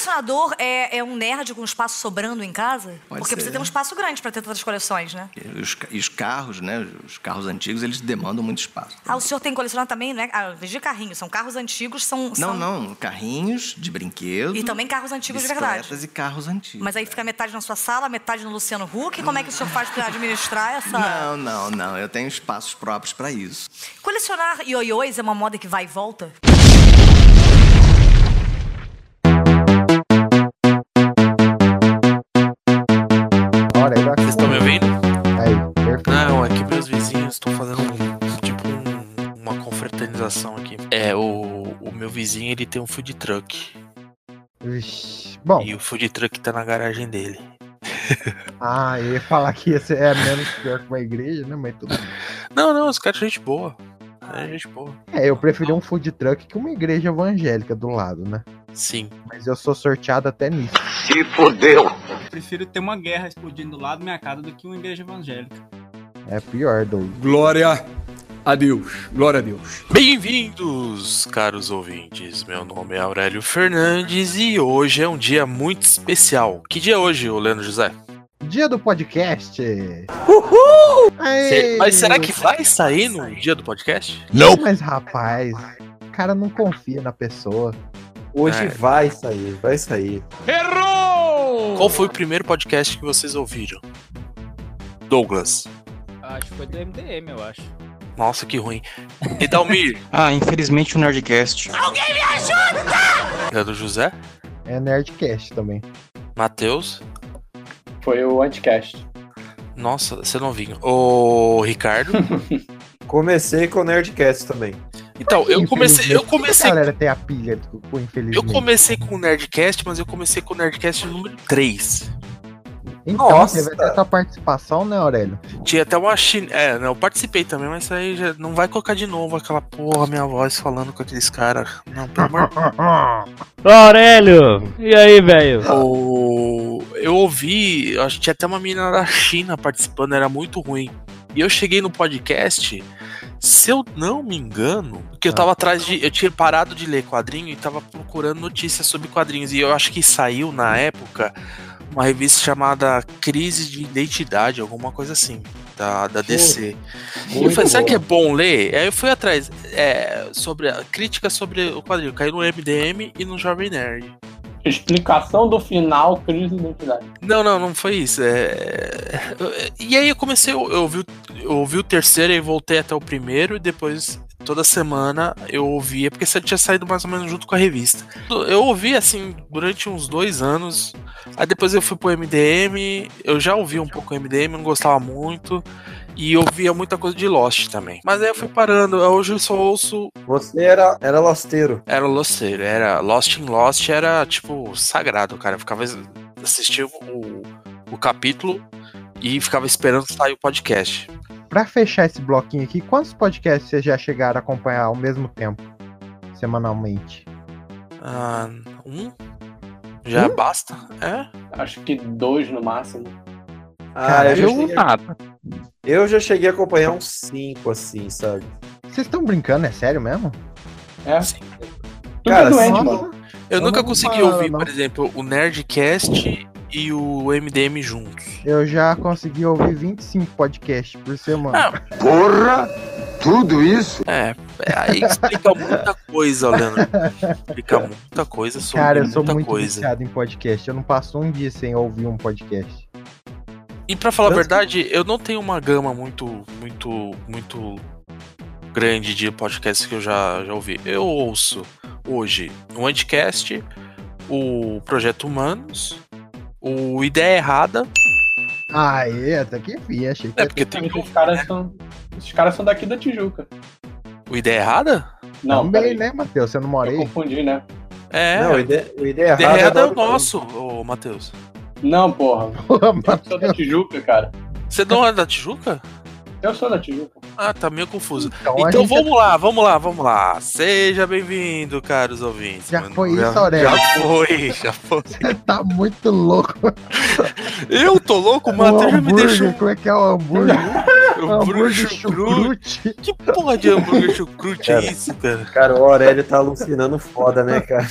colecionador é, é um nerd com espaço sobrando em casa? Pode Porque ser. precisa ter um espaço grande pra ter tantas coleções, né? E os, e os carros, né? Os carros antigos, eles demandam muito espaço. Ah, o senhor tem colecionado também, né? Ah, de carrinhos, são carros antigos, são... Não, são- não, carrinhos de brinquedo. E também carros antigos de verdade. e carros antigos. Mas aí fica metade na sua sala, metade no Luciano Huck. Como é que o senhor faz pra administrar essa... Não, não, não. Eu tenho espaços próprios para isso. Colecionar ioiôs é uma moda que vai e volta? Vocês estão me ouvindo? Aí, perfeito. Não, é que meus vizinhos estão fazendo tipo um- uma confraternização aqui. É, o, o meu vizinho ele tem um food truck. Vixe. Bom, E o food truck tá na garagem dele. ah, eu ia falar que esse é menos pior que uma igreja, né? Mas tudo bem. Não, não, os caras são gente boa. É gente boa. É, eu preferi um food truck que uma igreja evangélica do lado, né? Sim. Mas eu sou sorteado até nisso. Prefiro ter uma guerra explodindo do lado da minha casa do que uma igreja evangélica. É pior, Doug. Glória a Deus. Glória a Deus. Bem-vindos, caros ouvintes. Meu nome é Aurélio Fernandes e hoje é um dia muito especial. Que dia é hoje, ô Leandro José? Dia do podcast. Uhul! Cê- Mas será que vai sair no dia do podcast? Mas rapaz, o cara não confia na pessoa. Hoje É. vai sair, vai sair. Qual foi o primeiro podcast que vocês ouviram? Douglas. Acho que foi do MDM, eu acho. Nossa, que ruim. E Dalmir? Ah, infelizmente o Nerdcast. Leandro José? É Nerdcast também. Matheus? Foi o Anticast. Nossa, você não vinha. Ô, Ricardo? Comecei com o Nerdcast também. Então, eu comecei, eu comecei, A galera tem a pilha do com eu comecei com o Nerdcast, mas eu comecei com o Nerdcast número 3. Então, Nossa. teve até sua participação, né, Aurélio? Tinha até uma chin... É, não, eu participei também, mas isso aí já não vai colocar de novo aquela porra, minha voz falando com aqueles caras. Não, pelo amor Aurélio! E aí, velho? O- Eu ouvi, acho que tinha até uma menina da China participando, era muito ruim. E eu cheguei no podcast, se eu não me engano, porque eu tava atrás de. Eu tinha parado de ler quadrinho e tava procurando notícias sobre quadrinhos. E eu acho que saiu na época uma revista chamada Crise de Identidade, alguma coisa assim, da, da DC. E eu falei, será que é bom ler? Aí eu fui atrás é, sobre a crítica sobre o quadrinho. Caiu no MDM e no Jovem Nerd. Explicação do final, crise de identidade. Não, não, não foi isso. É... E aí eu comecei, eu, ouvi, eu ouvi o terceiro e voltei até o primeiro, e depois, toda semana, eu ouvia, porque tinha saído mais ou menos junto com a revista. Eu ouvi, assim, durante uns dois anos. Aí depois eu fui pro MDM, eu já ouvi um pouco o MDM, não gostava muito. E eu ouvia muita coisa de Lost também. Mas aí eu fui parando. Hoje eu só ouço. Você era, era losteiro. Era Losteiro, era Lost in Lost, era tipo sagrado, cara. Eu ficava assistia o, o capítulo e ficava esperando sair o podcast. Pra fechar esse bloquinho aqui, quantos podcasts vocês já chegaram a acompanhar ao mesmo tempo? Semanalmente. Ah, um? Já basta? É? Acho que dois no máximo. Ah, Cara, eu, já Eu cheguei, nada. eu já cheguei a acompanhar uns cinco, assim, sabe? Vocês estão brincando, é sério mesmo? É. Sim. Cara, é doente, só- mano. Eu Eu nunca consegui falo, ouvir, não. por exemplo, o Nerdcast e o MDM juntos. Eu já consegui ouvir 25 podcasts por semana. Ah, Porra! Tudo isso? é, é, aí explica muita coisa, Leandro. Explica muita coisa sobre Cara, eu sou muita muito coisa. viciado em podcast. Eu não passo um dia sem ouvir um podcast. E pra falar a Tanto verdade, eu não tenho uma gama muito, muito, muito grande de podcasts que eu já, já ouvi. Eu ouço hoje o Anticast, o Projeto Humanos, o Ideia Errada. Ah, é, até que vi, achei que É porque tem Esses caras são. Esses caras são daqui da Tijuca. o Ideia Errada? Não, também, né, Matheus? Você não mora Eu aí? confundi, né? É, Não, o o ideia, o ideia Ideia errada é da- o nosso, ô Matheus. Não, porra. Porra, Eu sou da. Tijuca, cara. Você não é da Tijuca? Eu sou da Tijuca. Ah, tá meio confuso. Então, Então gente vamos lá, vamos lá, vamos lá. Seja bem-vindo, caros ouvintes. Já Mano, foi isso, Aurélio? Já foi, já foi. Você tá muito louco. Eu tô louco, o O já me deixou. como é que é o hambúrguer? Hambúrguer chucrute. Que porra de hambúrguer chucrute é isso, cara? Cara, o Aurélio tá alucinando foda, né, cara?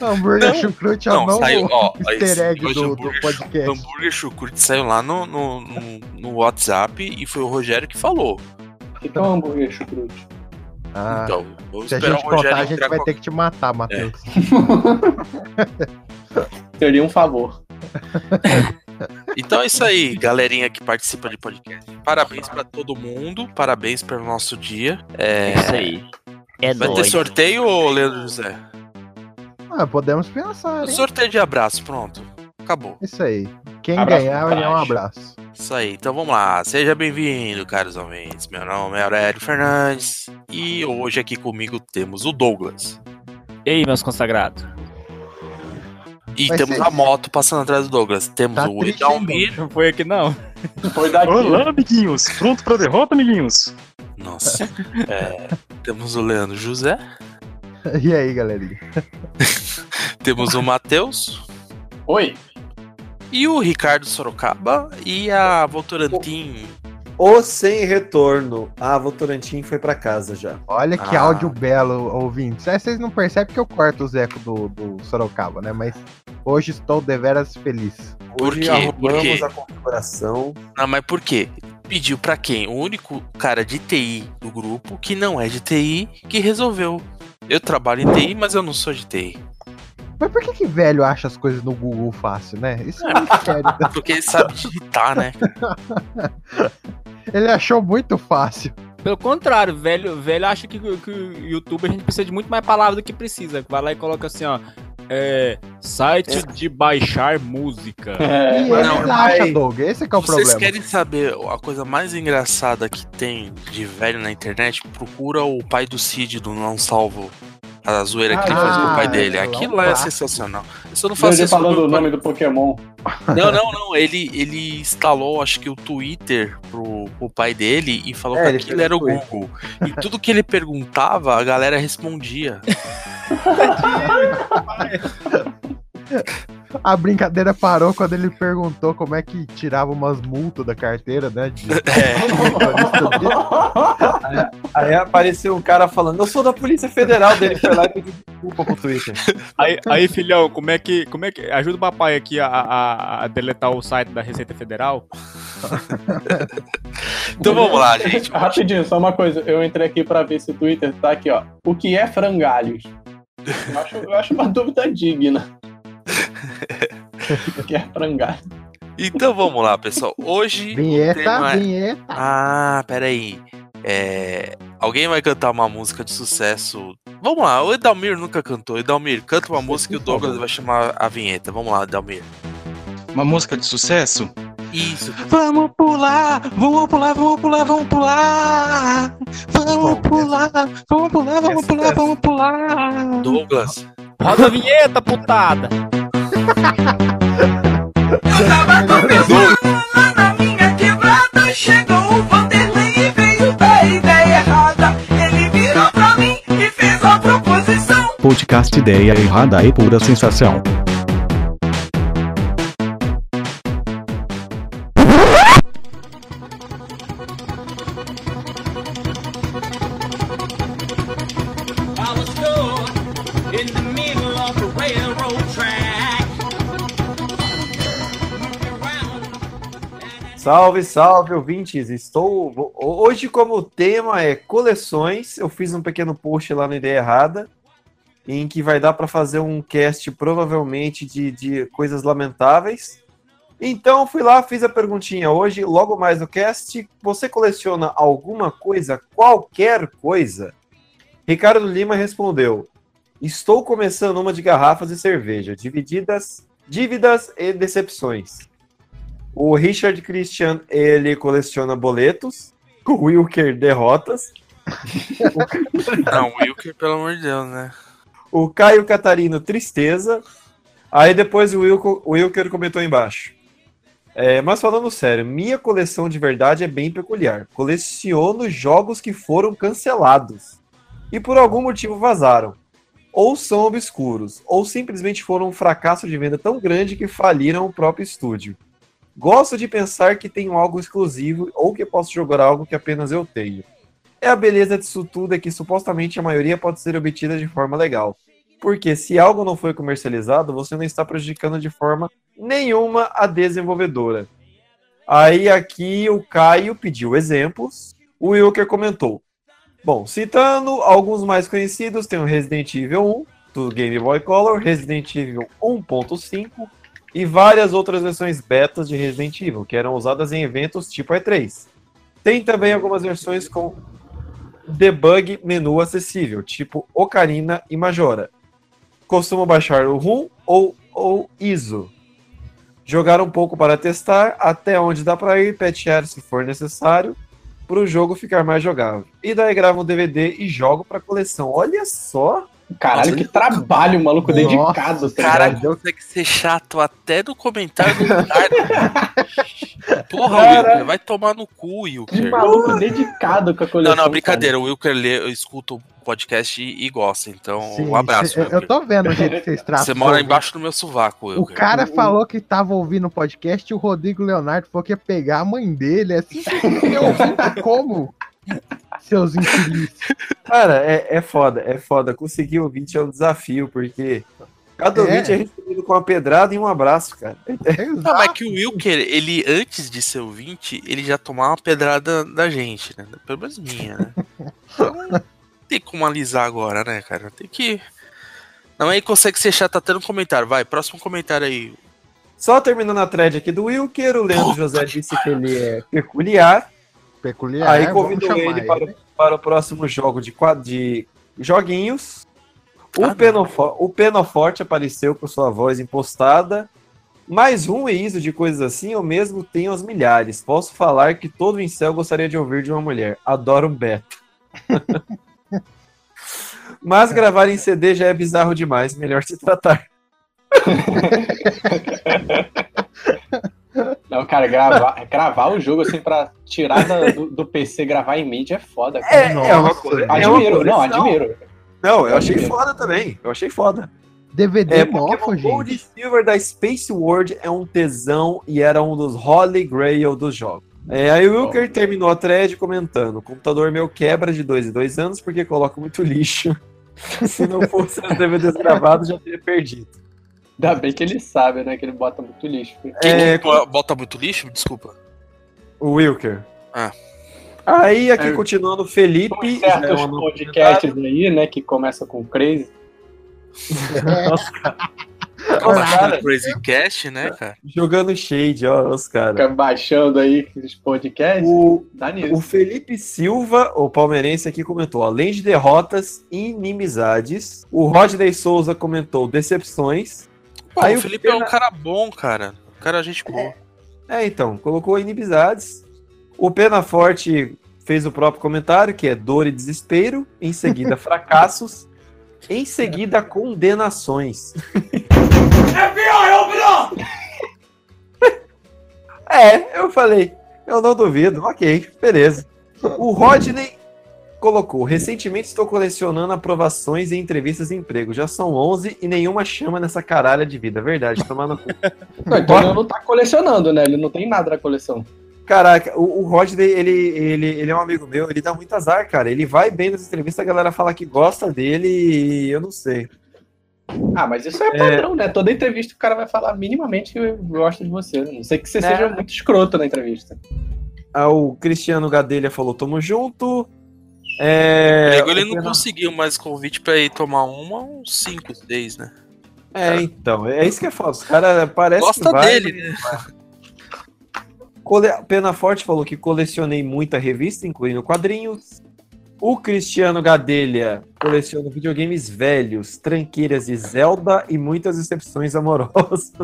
hambúrguer não, chucrute é o novo saiu, ó, easter egg do, do podcast. Hambúrguer chucrute saiu lá no, no, no, no WhatsApp e foi o Rogério que falou. O que é um hambúrguer chucrute? Ah, então, vamos se a gente o contar, a gente vai com- ter que te matar, Matheus. Seria um favor. Então é isso aí, galerinha que participa de podcast. Parabéns pra todo mundo, parabéns pelo nosso dia. É, Isso aí. É Vai ter nóis. sorteio, ô Leandro José? Ah, podemos pensar, hein? Sorteio de abraço, pronto. Acabou. Isso aí. Quem Abraço ganhar, vai ganhar um abraço. Isso aí, então vamos lá. Seja bem-vindo, caros ouvintes. Meu nome é Aurélio Fernandes e hoje aqui comigo temos o Douglas. E aí, meus consagrados? E Vai temos ser- a moto passando atrás do Douglas. Temos Tá o Edalmir. Não foi aqui, não. Foi daqui. Olá, amiguinhos. Pronto pra derrota, amiguinhos? Nossa. É, temos o Leandro José. E aí, galerinha? Temos o Matheus. Oi. E o Ricardo Sorocaba e a Votorantim. O sem retorno. Ah, Votorantim foi pra casa já. Olha que Ah. áudio belo, ouvintes. É, vocês não percebem que eu corto os ecos do, do Sorocaba, né? Mas hoje estou deveras feliz. Por Hoje quê? arrumamos Por quê? a configuração. Não, mas por quê? Pediu pra quem? O único cara de TI do grupo que não é de TI que resolveu. Eu trabalho em TI, mas eu não sou de TI. Mas por que que velho acha as coisas no Google fácil, né? Isso é muito sério. Porque ele sabe digitar, né? Ele achou muito fácil. Pelo contrário, velho, velho acha que, que o YouTube a gente precisa de muito mais palavras do que precisa. Vai lá e coloca assim, ó. É, site de baixar música. É, E não, ele vai. acha, Doug. Esse que é o Vocês problema. querem saber a coisa mais engraçada que tem de velho na internet? Procura o pai do Cid do Não Salvo. A zoeira que ele Ah, fez com o pai dele. é um Aquilo lá é clássico. sensacional. Não isso com falando meu o pai. nome do Pokémon. Não, não, não. Ele, ele instalou, acho que o Twitter pro, pro pai dele e falou É, que ele aquilo era o o Twitter. Google. E tudo que ele perguntava, a galera respondia. A brincadeira parou quando ele perguntou como é que tirava umas multas da carteira, né? de- É. Aí apareceu um cara falando, eu sou da Polícia Federal dele, foi lá e pediu desculpa pro Twitter. Aí, aí, filhão, como é que. Como é que. Ajuda o papai aqui a, a, a deletar o site da Receita Federal. Então vamos lá, gente. Rapidinho, só uma coisa. Eu entrei aqui pra ver se o Twitter tá aqui, ó. O que é frangalhos? Eu acho, eu acho uma dúvida digna. que é? Então vamos lá, pessoal. Hoje. o Vinheta, tema é- vinheta. Ah, peraí. É... Alguém vai cantar uma música de sucesso. Vamos lá, o Edalmir nunca cantou. Edalmir, canta uma música e o Douglas vai chamar a vinheta. Vamos lá, Edalmir. Uma música de sucesso? Isso. Vamos pular, vamos pular, vamos pular, vamos pular. Vamos pular, vamos pular, vamos pular, vamos pular. Douglas. Roda a vinheta, putada! Na minha quebrada chegou o Vanderlei e veio da ideia errada. Ele virou pra mim e fez a proposição. Podcast Ideia Errada e Pura Sensação. Salve, salve, ouvintes! Estou. Hoje, como o tema é coleções, eu fiz um pequeno post lá no Ideia Errada, em que vai dar para fazer um cast provavelmente de, de coisas lamentáveis. Então, fui lá, fiz a perguntinha hoje, logo mais no cast. Você coleciona alguma coisa, qualquer coisa? Ricardo Lima respondeu: Estou começando uma de garrafas de cerveja, divididas, dívidas e decepções. O Richard Christian, ele coleciona boletos. O Wilker, derrotas. Não, Wilker, pelo amor de Deus, né? O Caio Catarino, tristeza. Aí depois o Wilco- o Wilker comentou embaixo. É, mas falando sério, minha coleção de verdade é bem peculiar. Coleciono jogos que foram cancelados e por algum motivo vazaram. Ou são obscuros, ou simplesmente foram um fracasso de venda tão grande que faliram o próprio estúdio. Gosto de pensar que tenho algo exclusivo ou que posso jogar algo que apenas eu tenho. É a beleza disso tudo é que supostamente a maioria pode ser obtida de forma legal. Porque se algo não foi comercializado, você não está prejudicando de forma nenhuma a desenvolvedora. Aí aqui o Caio pediu exemplos. O Wilker comentou. Bom, citando alguns mais conhecidos, tem o Resident Evil 1 do Game Boy Color, Resident Evil 1.5 e várias outras versões betas de Resident Evil, que eram usadas em eventos tipo E3. Tem também algumas versões com debug menu acessível, tipo Ocarina e Majora. Costumo baixar o ROM ou o ISO. Jogar um pouco para testar, até onde dá para ir, petear se for necessário, para o jogo ficar mais jogável. E daí gravo um DVD e jogo para coleção. Olha só! Caralho, Nossa, que trabalho, maluco Nossa, dedicado. tá Cara, ligado? consegue ser chato até no comentário do Ricardo. Porra, Cara. Wilker, vai tomar no cu, Que Wilker. maluco dedicado com a coleção. Não, não, brincadeira. O Wilker lê, eu escuto o podcast e, e gosta. Então, Sim, um abraço, eu, eu tô vendo o jeito que vocês tratam. Você mora o- embaixo do meu sovaco, O Wilker. cara falou que tava ouvindo o podcast e o Rodrigo Leonardo falou que ia pegar a mãe dele. Assim, você ouvindo como? Seus infelizes. Cara, é, é foda, é foda. Conseguir ouvinte é um desafio, porque cada É. ouvinte é recebido com uma pedrada e um abraço, cara. Não, mas que o Wilker, ele, antes de ser ouvinte, ele já tomava uma pedrada da gente, né? Pelo menos minha, né? Então, não tem como alisar agora, né, cara? Tem que. Não, aí consegue ser chato até no comentário. Vai, próximo comentário aí. Só terminando a thread aqui do Wilker, o Leandro José disse que ele é peculiar. Peculiar. Aí vamos convidou chamar ele para, o- para o próximo jogo de, de joguinhos. O, Ah, Penofo- o Penoforte apareceu com sua voz impostada. Mais um ISO de coisas assim, eu mesmo tenho aos milhares. Posso falar que todo incel gostaria de ouvir de uma mulher. Adoro um beta. Mas gravar em CD já é bizarro demais, melhor se tratar. Não, cara, gravar, gravar o jogo assim pra tirar da- do, do PC, gravar em mídia é foda. Cara. É, é uma coisa. é uma Admiro, não, admiro. Não, eu achei foda também. Eu achei foda. DVD É, mofo, Pokémon Gold gente. Silver da Space World é um tesão e era um dos Holy Grail dos jogos. É, aí o Wilker terminou a thread comentando: o computador meu quebra de dois em dois anos porque coloca muito lixo. Se não fosse os DVDs gravados, já teria perdido. Ainda bem que ele sabe, né? Que ele bota muito lixo. Quem É, que bo- bota muito lixo? Desculpa. O Wilker. Ah. Aí, aqui É. continuando, o Felipe. Tem é certos nova podcasts aí, né? Que começa com crazy. Nossa, cara. Tá Os baixando cara o Crazy Cast, né, cara? jogando shade, ó, os caras. Fica baixando aí os podcasts. O, Dá O nisso. Felipe Silva, o palmeirense aqui, comentou: além de derrotas e inimizades, o Rodney Souza comentou decepções. Pô, Aí o o Felipe é um Pena- cara bom, cara. Um cara gente boa. É, então, colocou inimizades. O Pena Forte fez o próprio comentário, que é dor e desespero. Em seguida, fracassos. Em seguida, condenações. É, eu falei, eu não duvido, ok, beleza. O Rodney colocou: recentemente estou colecionando aprovações e entrevistas de emprego. Já são 11 e nenhuma chama nessa caralha de vida. Verdade, tomar no cu. Não, então ele não tá colecionando, né? Ele não tem nada na coleção. Caraca, o, o Rodney, ele, ele, ele é um amigo meu, ele dá muito azar, cara. Ele vai bem nas entrevistas, a galera fala que gosta dele e eu não sei. Ah, mas isso é padrão, né? Toda entrevista o cara vai falar minimamente que eu gosto de você. Não sei que você Né? seja muito escroto na entrevista. Ah, o Cristiano Gadelha falou: tamo junto. É, Nego, ele não conseguiu mais convite pra ir tomar uma, uns 5, 6, né? É, então, é isso que é foda. Os caras parecem Gosta que vai, dele, né? Cole... Pena Forte falou que colecionei muita revista, incluindo quadrinhos. O Cristiano Gadelha coleciona videogames velhos, tranqueiras de Zelda e muitas decepções amorosas.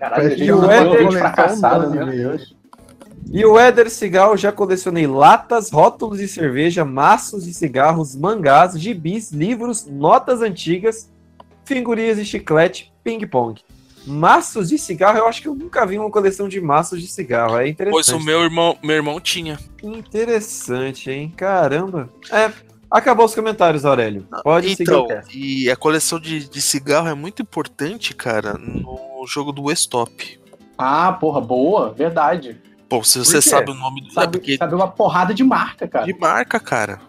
Caralho, a E gente o é um E o Éder Cigal já colecionei latas, rótulos de cerveja, maços de cigarros, mangás, gibis, livros, notas antigas, figurinhas de chiclete, ping-pong. Maços de cigarro, eu acho que eu nunca vi uma coleção de maços de cigarro. É interessante. Pois o meu irmão, meu irmão tinha. Interessante, hein? Caramba. É, Acabou os comentários, Aurélio. Pode seguir Então, o cast. e a coleção de, de cigarro é muito importante, cara, no jogo do Westop. Ah, porra, boa, verdade. Pô, se você sabe o nome do. é Sabe, porque sabe uma porrada de marca, cara. de marca, cara.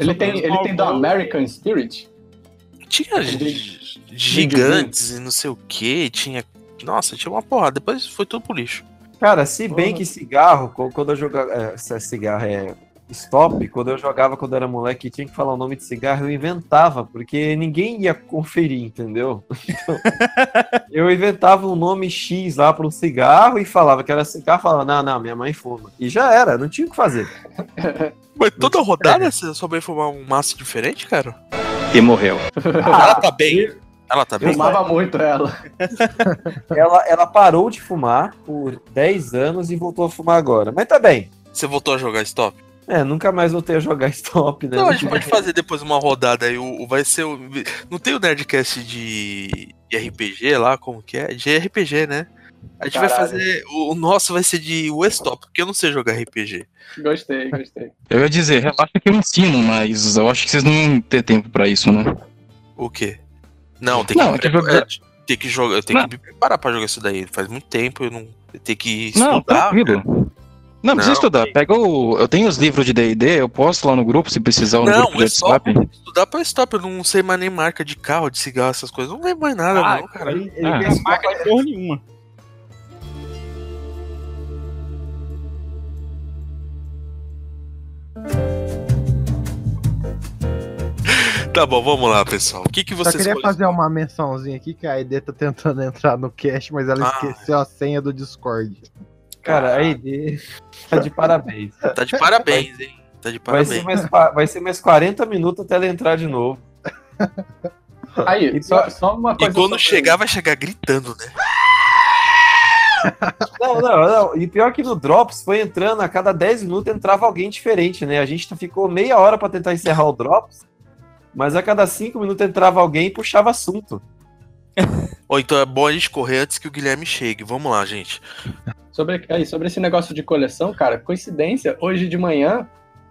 Ele tem, ele tem da American Spirit. Tinha gi- gigantes e não sei o que, tinha. Nossa, tinha uma porrada. Depois foi tudo pro lixo. Cara, se bem que cigarro, quando eu jogava. É, se é cigarro é stop, quando eu jogava quando era moleque e tinha que falar o nome de cigarro, eu inventava, porque ninguém ia conferir, entendeu? Então, eu inventava um nome X lá para um cigarro e falava que era cigarro, falava, não, não, minha mãe fuma. E já era, não tinha o que fazer. Mas toda rodada você só vai fumar um maço diferente, cara? E morreu. ela tá bem. Ela tá bem. Fumava muito ela. Ela, ela parou de fumar por 10 anos e voltou a fumar agora. Mas tá bem. Você voltou a jogar stop? É, nunca mais voltei a jogar stop, né? Não, a gente pode fazer depois uma rodada aí. O, o- vai ser o. Não tem o Nerdcast de, de RPG lá, como que é? De RPG, né? A gente vai Caralho. fazer. O, o nosso vai ser de Westop, porque eu não sei jogar RPG. Gostei, gostei. Eu ia dizer, relaxa que eu ensino, mas eu acho que vocês não iam ter tempo pra isso, né? O quê? Não, tem que, Não, é que jogar- tem que jogar. Eu tenho Não. que me preparar pra jogar isso daí. Faz muito tempo, eu não. Eu tenho que Não, estudar. tranquilo. Não, precisa Não, estudar. Pega o. Eu tenho os livros de DD, eu posto lá no grupo se precisar no Não, grupo de Westop. WhatsApp. Estudar pra Westop, eu não sei mais nem marca de carro, de cigarro, essas coisas. Eu Não lembro mais nada, Ah, não, cara. Ele, ele Ah. Não marca de porra nenhuma. Tá bom, vamos lá, pessoal. O que, que vocês queria cole- fazer uma mençãozinha aqui que a ID tá tentando entrar no cast, mas ela Ah. esqueceu a senha do Discord. Cara, a ID tá de parabéns. Tá de parabéns, hein? Tá de Vai parabéns. ser, mais, vai ser mais 40 minutos até ela entrar de novo. Aí, só, só uma E coisa. quando sobre- chegar, vai chegar gritando, né? Não, não, não. E pior que no Drops foi entrando, a cada 10 minutos entrava alguém diferente, né? A gente ficou meia hora pra tentar encerrar o Drops, mas a cada 5 minutos entrava alguém e puxava assunto. Ou então é bom a gente correr antes que o Guilherme chegue. Vamos lá, gente. Sobre, aí, sobre esse negócio de coleção, cara, coincidência, hoje de manhã,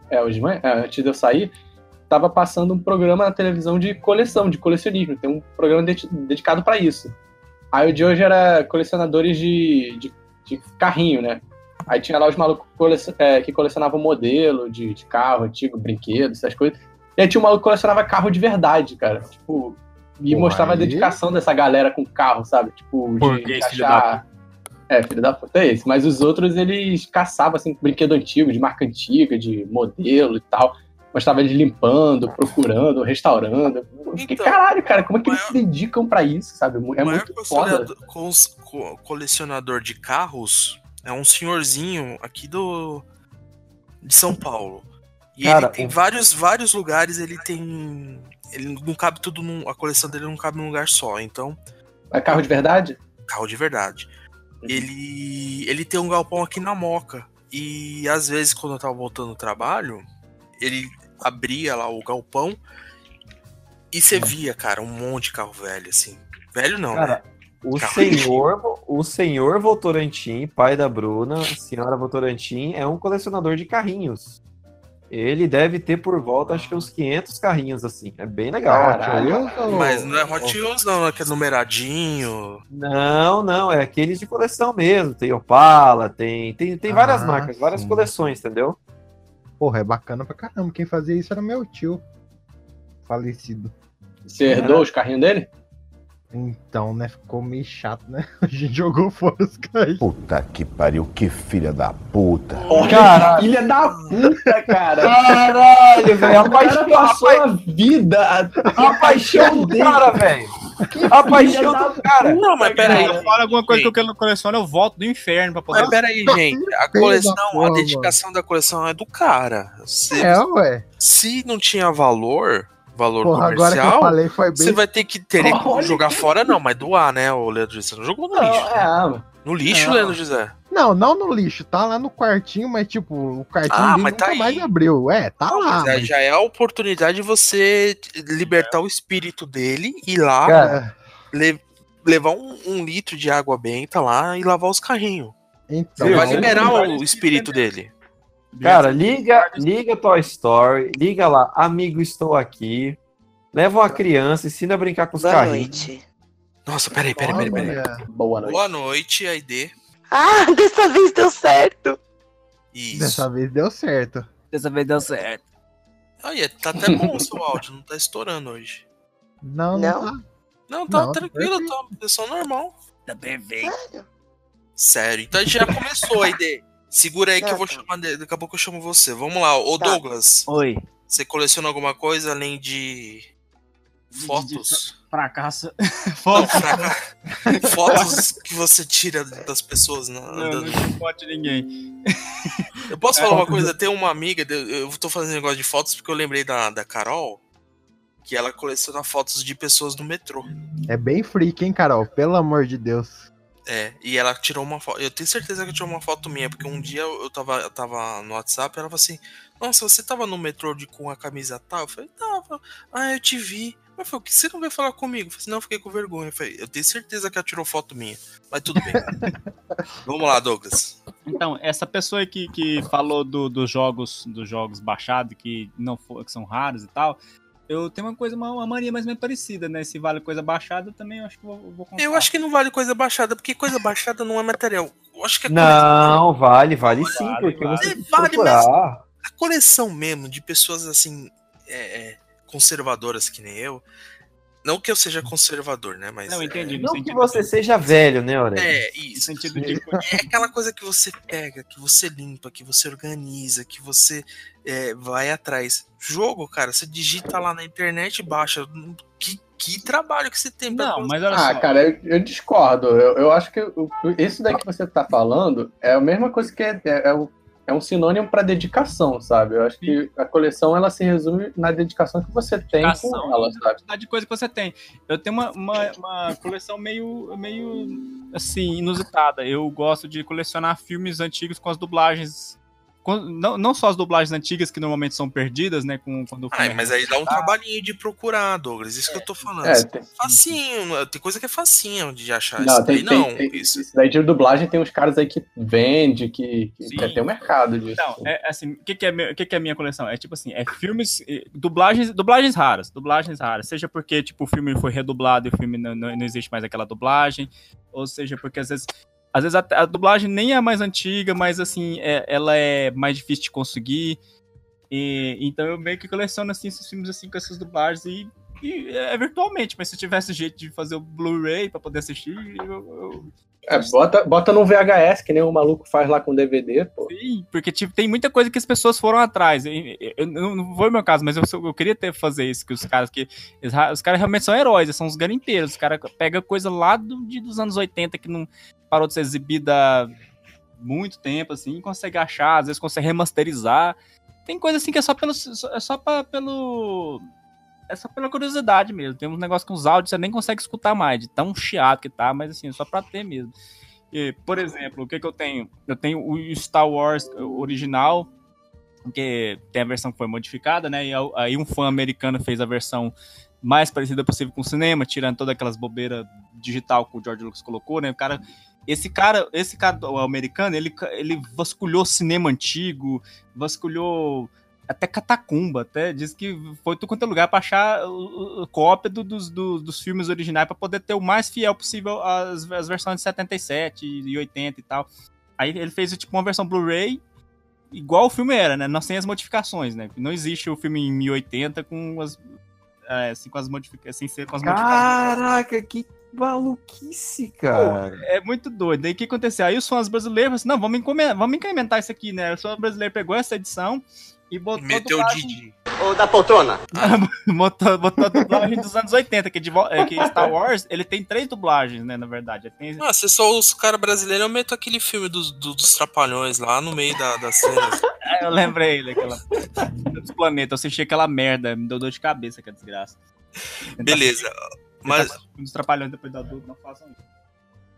é, hoje de manhã, é, antes de eu sair, tava passando um programa na televisão de coleção, de colecionismo. Tem um programa de- dedicado pra isso. Aí o de hoje era colecionadores de, de, de carrinho, né? Aí tinha lá os malucos colecion- é, que colecionavam modelo de, de carro antigo, brinquedo, essas coisas. E aí tinha um maluco que colecionava carro de verdade, cara. Tipo, e Pô, mostrava a aí- dedicação dessa galera com carro, sabe? Tipo, de, da achar. É, filho da puta é esse. Mas os outros, eles caçavam, assim, brinquedo antigo, de marca antiga, de modelo e tal. Mostrava eles limpando, procurando, restaurando. Então, caralho, cara, como é que eles se dedicam pra isso, sabe? É o maior muito foda. co- colecionador de carros é um senhorzinho aqui do de São Paulo. E Cara, ele tem vários, vários lugares, ele tem. Ele não cabe tudo num. A coleção dele não cabe num lugar só. Então, É carro de verdade? carro de verdade. Ele, ele tem um galpão aqui na Moca. E às vezes, quando eu tava voltando do trabalho, ele abria lá o galpão e você via, cara, um monte de carro velho, assim. Velho não, Cara, né? O Carro senhor, o senhor Votorantim, pai da Bruna, senhora Votorantim, é um colecionador de carrinhos. Ele deve ter por volta, acho que uns 500 carrinhos, assim. É bem legal. Caralho. Hot Wheels ou- Mas não é Hot Wheels, não, é que é numeradinho. Não, não, é aqueles de coleção mesmo. Tem Opala, tem, tem, tem várias Ah, marcas, várias sim. coleções, entendeu? Porra, é bacana pra caramba. Quem fazia isso era meu tio. Falecido. Você herdou os carrinhos dele? Então, né? Ficou meio chato, né? A gente jogou fora os caras. Puta que pariu, que filha da puta. Caralho. Filha da puta, cara. Caralho, velho. A cara paixão, passou a vida. a paixão do cara, velho. A paixão do cara. Não, mas peraí. Eu falo alguma coisa que eu quero no coleciono, eu volto do inferno pra poder. Mas peraí, gente. A coleção, a dedicação da coleção é do cara. Se, É, ué. se não tinha valor, valor Porra, agora que eu comercial, falei foi bem. você vai ter que ter que Olha jogar fora, não, mas doar, né, o Leandro José? Você não jogou no Não, lixo. é. No lixo, Não. Leandro José. Não, não no lixo, tá lá no quartinho, mas tipo, o quartinho Ah, mas nunca tá aí. mais abriu. É, tá lá. Mas aí mas- já é a oportunidade de você libertar o espírito dele e ir lá Cara, le- levar um, um litro de água benta lá e lavar os carrinhos. Então, Viu? Vai Você liberar não o espírito dele. Cara, liga, liga Toy Story, liga lá, amigo, estou aqui. Leva uma criança, ensina a brincar com os Boa carrinhos. noite. Nossa, peraí, peraí, peraí, peraí. Boa Boa noite, Aide. Ah, dessa vez deu certo. Isso. Dessa vez deu certo. Dessa vez deu certo. Olha, tá até bom o seu áudio, não tá estourando hoje. Não, não, tá. Não, tá Não, tá tranquilo, tá uma pessoa normal. Tá perfeito. Sério, então a gente já começou, Aide. Segura aí que eu vou chamar, de- daqui a pouco eu chamo você. Vamos lá, ô Tá. Douglas. Oi. Você coleciona alguma coisa além de fotos? Fracasso. Não, Foto. fraca- fotos que você tira das pessoas na, Não, andando. não pode ninguém. Eu posso falar uma coisa? Tem uma amiga, eu eu tô fazendo negócio de fotos porque eu lembrei da, da Carol, que ela coleciona fotos de pessoas no metrô. É bem freak, hein, Carol? Pelo amor de Deus. É, e ela tirou uma foto. Eu tenho certeza que tirou uma foto minha, porque um dia eu tava, eu tava no WhatsApp e ela falou assim: Nossa, você tava no metrô de, com a camisa tal? Eu falei: Tava. Ah, eu te vi. Eu falei: "Por que você não veio falar comigo? Eu falei: Não, eu fiquei com vergonha. Eu falei: Eu tenho certeza que ela tirou foto minha. Mas tudo bem. Vamos lá, Douglas. Então, essa pessoa que, que falou do- dos jogos dos jogos baixados, que não que são raros e tal, eu tenho uma coisa, uma, uma mania mais ou menos parecida, né? Se vale coisa baixada, eu também acho que vou, vou comprar. Eu acho que não vale coisa baixada, porque coisa baixada não é material. Eu acho que a Não, vale, vale sim, Vale, porque vale. você É, vale, procurar. a coleção mesmo de pessoas assim é, é, conservadoras que nem eu. Não que eu seja conservador, né? Mas Não, entendi. no Não que você seja velho, né, Aurélio? é isso. sentido de. É aquela coisa que você pega, que você limpa, que você organiza, que você é, vai atrás. Jogo, cara, você digita lá na internet, baixa. Que, que trabalho que você tem pra Não, mas olha Ah, só. cara, eu, eu discordo. Eu, eu acho que o- isso daí que você tá falando é a mesma coisa que é, é, é o- é um sinônimo pra dedicação, sabe? Eu acho que a coleção ela se resume na dedicação que você tem Dedicação com ela, sabe? quantidade de coisa que você tem. Eu tenho uma, uma, uma coleção meio, meio assim, inusitada. Eu gosto de colecionar filmes antigos com as dublagens. Não, não só as dublagens antigas, que normalmente são perdidas, né? Com, quando é mas aí dá um trabalhinho de procurar, Douglas. Isso que eu tô falando. É, tem, Facinho, tem coisa que é facinho de achar. não, isso tem, daí tem- não. tem- Isso. isso daí de dublagem tem uns caras aí que vende, que, que ter um mercado disso. Não, é assim, o que, que, é, que, que é a minha coleção? É tipo assim, é filmes, dublagens, dublagens raras, dublagens raras. Seja porque, tipo, o filme foi redublado e o filme não, não, não existe mais aquela dublagem, ou seja porque às vezes. Às vezes a, a dublagem nem é mais antiga, mas assim, é- ela é mais difícil de conseguir. E, então eu meio que coleciono assim, esses filmes assim com essas dublagens e, e é virtualmente, mas se tivesse jeito de fazer o Blu-ray pra poder assistir, eu, eu, É, bota, bota num VHS, que nem o maluco faz lá com DVD, pô. Sim, porque tipo, tem muita coisa que as pessoas foram atrás. Eu, eu- não, não foi o meu caso, mas eu, eu queria ter fazer isso, que os caras que. eles Os caras realmente são heróis, eles são os garimpeiros. Os caras pegam coisa lá do, de, dos anos 80 que não parou de ser exibida há muito tempo, assim, consegue achar, às vezes consegue remasterizar. Tem coisa assim que é só pelo. É só pra, pelo. É só pela curiosidade mesmo. Tem uns negócios com os áudios você nem consegue escutar mais, de tão chiado que tá, mas assim, é só pra ter mesmo. E, por exemplo, o que, que eu tenho? Eu tenho o Star Wars original, que tem a versão que foi modificada, né? E aí um fã americano fez a versão mais parecida possível com o cinema, tirando todas aquelas bobeiras digital que o George Lucas colocou, né? O cara, esse cara, esse cara o americano, ele, ele vasculhou cinema antigo, vasculhou até catacumba, até diz que foi tudo quanto é lugar pra achar cópia do- dos, do- dos filmes originais pra poder ter o mais fiel possível às, às versões de 77 e 80 e tal. Aí ele fez tipo uma versão Blu-ray igual o filme era, né? Não sem as modificações, né? Não existe o filme em 1080 com as é, assim, com as modificações, sem ser com as. Caraca, que maluquice, cara. É muito doido. Aí o que aconteceu? Aí os fãs brasileiros assim, não, vamos, vamos incrementar isso aqui, né? O fã brasileiro pegou essa edição e botou Meteu o Didi. Ô, da poltrona. botou, botou a dublagem dos anos 80, que, de, vo- é, que Star Wars, ele tem três dublagens, né, na verdade. Tem- Ah, se sou os caras brasileiros, eu meto aquele filme dos, do- dos trapalhões lá no meio da, das cenas. É, eu lembrei daquela... dos planetas, eu assisti aquela merda, me deu dor de cabeça, que é desgraça. Beleza. Mas Os trapalhões depois do adulto não façam isso.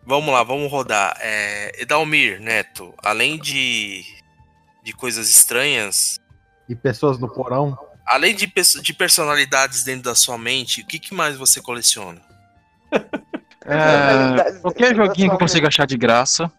vamos lá, vamos rodar. É, Edalmir, Neto, além de, de coisas estranhas, E pessoas no porão. além de, de personalidades dentro da sua mente, o que, que mais você coleciona? É, qualquer joguinho que eu consiga achar de graça.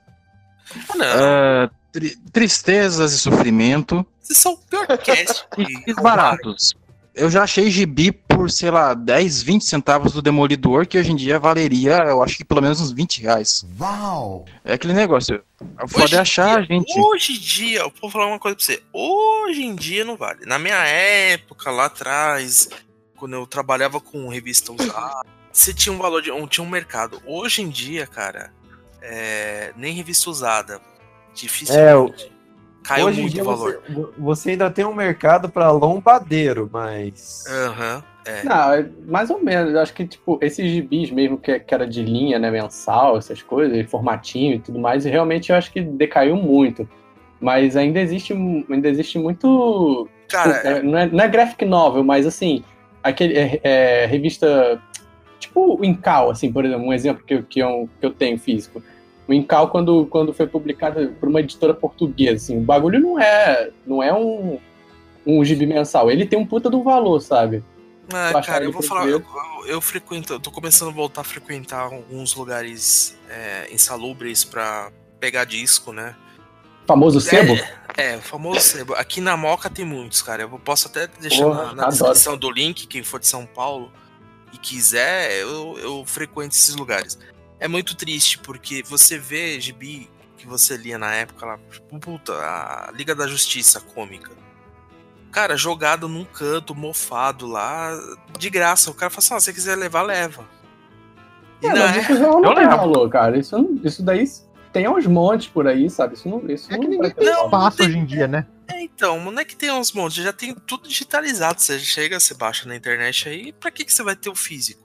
Não. É, tri- tristezas e sofrimento. Vocês são o pior cast. E baratos. Eu já achei gibi por, sei lá, 10, 20 centavos do Demolidor, que hoje em dia valeria, eu acho que pelo menos uns 20 reais. Uau! É aquele negócio. Pode achar, gente. Hoje em dia, eu vou falar uma coisa pra você. Hoje em dia não vale. Na minha época, lá atrás, quando eu trabalhava com revista usada, você tinha um valor de. um- tinha um mercado. Hoje em dia, cara, é, nem revista usada. Dificilmente. Caiu hoje muito o valor. Você, você ainda tem um mercado pra lombadeiro, mas. Aham, é. Não, é mais ou menos. Eu acho que, tipo, esses gibis mesmo que, que era de linha, né, mensal, essas coisas, formatinho e tudo mais, realmente eu acho que decaiu muito. Mas ainda existe, ainda existe muito. Cara, tipo, é, não, é, não é graphic novel, mas assim, aquele é, é, revista. Tipo o Incal, assim, por exemplo, um exemplo que, que, eu, que eu tenho físico. O Incal, quando, quando foi publicado por uma editora portuguesa, assim, o bagulho não é, não é um, um gibi mensal. Ele tem um puta do valor, sabe? Ah, cara, eu vou falar, eu, preço. eu, eu frequento, eu tô começando a voltar a frequentar alguns lugares é, insalubres pra pegar disco, né? Famoso sebo? É, é, o famoso sebo. Aqui na Moca tem muitos, cara. Eu posso até deixar Porra, na, na descrição do link, quem for de São Paulo e quiser, eu, eu frequento esses lugares. É muito triste, porque você vê gibi que você lia na época lá, tipo, puta, a Liga da Justiça cômica. Cara, jogado num canto, mofado lá, de graça. O cara fala assim: ah, se você quiser levar, leva. E É, mas época- isso não Eu tem levo. valor, cara. Isso, isso daí tem uns montes por aí, sabe? Isso não. Isso É que ninguém vai tem espaço hoje em dia, né? É, então, não é que tem uns montes, já tem tudo digitalizado. Você chega, você baixa na internet aí, pra que, que você vai ter o físico?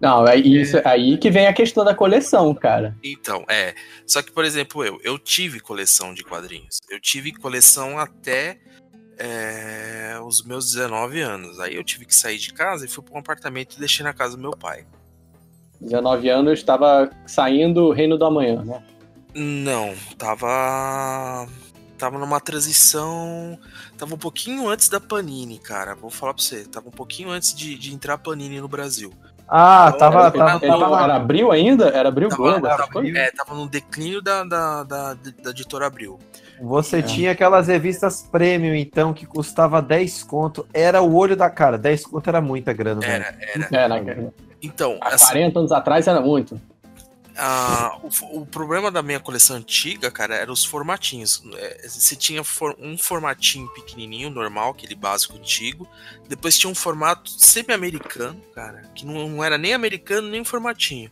Não, é isso, aí que vem a questão da coleção, cara. Então, é. Só que, por exemplo, eu, eu tive coleção de quadrinhos. Eu tive coleção até é, os meus 19 anos. Aí eu tive que sair de casa e fui pra um apartamento e deixei na casa do meu pai. 19 anos, estava saindo o Reino do Amanhã, né? Não, tava. Tava numa transição. Tava um pouquinho antes da Panini, cara. Vou falar pra você. Tava um pouquinho antes de, de entrar a Panini no Brasil. Ah, tava. Era, tava, era- tava- era abril ainda? Era abril Tava, Globo? tava- essas coisas? é, tava no declínio da, da, da, da editora Abril. Você É. tinha aquelas revistas premium, então, que custava 10 conto. Era o olho da cara. 10 conto era muita grana, velho. Era, É, na, Então, há assim, 40 anos atrás era muito. Ah, o, o problema da minha coleção antiga, cara, eram os formatinhos. É, Você tinha for- um formatinho pequenininho, normal, aquele básico antigo. Depois tinha um formato semi-americano, cara, que não, não era nem americano nem formatinho.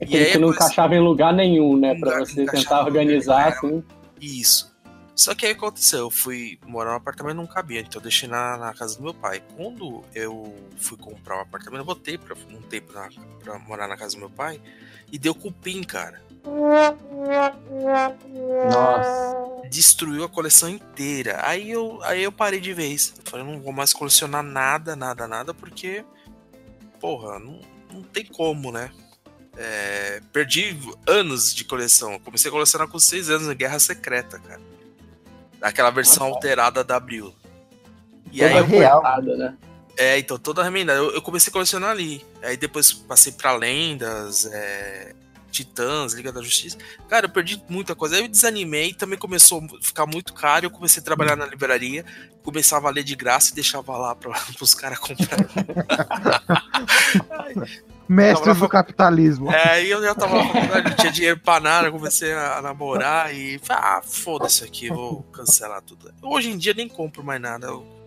Aquele aí que não coleção- encaixava em lugar nenhum, né? Lugar Pra você tentar lugar organizar, nenhum, assim. Isso. Só que aí aconteceu, eu fui morar no apartamento não cabia, então eu deixei na, na casa do meu pai. Quando eu fui comprar um apartamento, eu voltei pra um tempo na, pra morar na casa do meu pai e deu cupim, cara. Nossa. Destruiu a coleção inteira. Aí eu, aí eu parei de vez. Eu falei, não vou mais colecionar nada, nada, nada, porque, porra, não, não tem como, né? É, perdi anos de coleção. Eu comecei a colecionar com seis anos em Guerra Secreta, cara. Aquela versão alterada da Abril. E Toda aí eu, cortada, né? É, então, toda remendada. Eu, eu comecei a colecionar ali. Aí depois passei pra Lendas, é, Titãs, Liga da Justiça. Cara, eu perdi muita coisa. Aí eu desanimei, também começou a ficar muito caro. Eu comecei a trabalhar na livraria, começava a ler de graça e deixava lá pra, pros caras comprarem. Mestres do capitalismo. É, aí eu já tava não tinha dinheiro pra nada, comecei a namorar e falei, ah, foda-se aqui, vou cancelar tudo. Hoje em dia nem compro mais nada, eu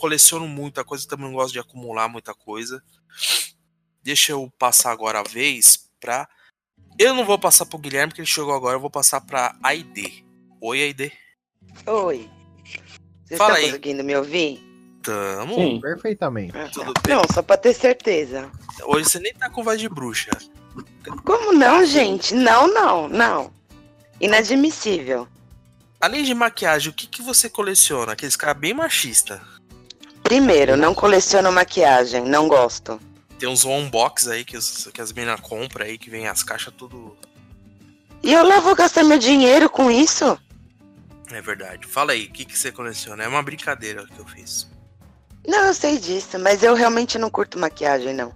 coleciono muita coisa, também não gosto de acumular muita coisa. Deixa eu passar agora a vez pra. Eu não vou passar pro Guilherme, porque ele chegou agora, eu vou passar pra Aide. Oi, Aide. Oi. Vocês Fala estão aí. conseguindo me ouvir? Tamo. Sim. Perfeitamente. Tudo bem. Não, só pra ter certeza. Hoje você nem tá com voz de bruxa. Como não, gente? Não, não, não. Inadmissível. Além de maquiagem, o que, que você coleciona? Aqueles caras bem machista. Primeiro, não coleciono maquiagem, não gosto. Tem uns unbox aí que, os- que as meninas compram aí, que vem as caixas tudo. E eu lá vou gastar meu dinheiro com isso? É verdade. Fala aí, o que, que você coleciona? É uma brincadeira que eu fiz. Não, eu sei disso, mas eu realmente não curto maquiagem, não.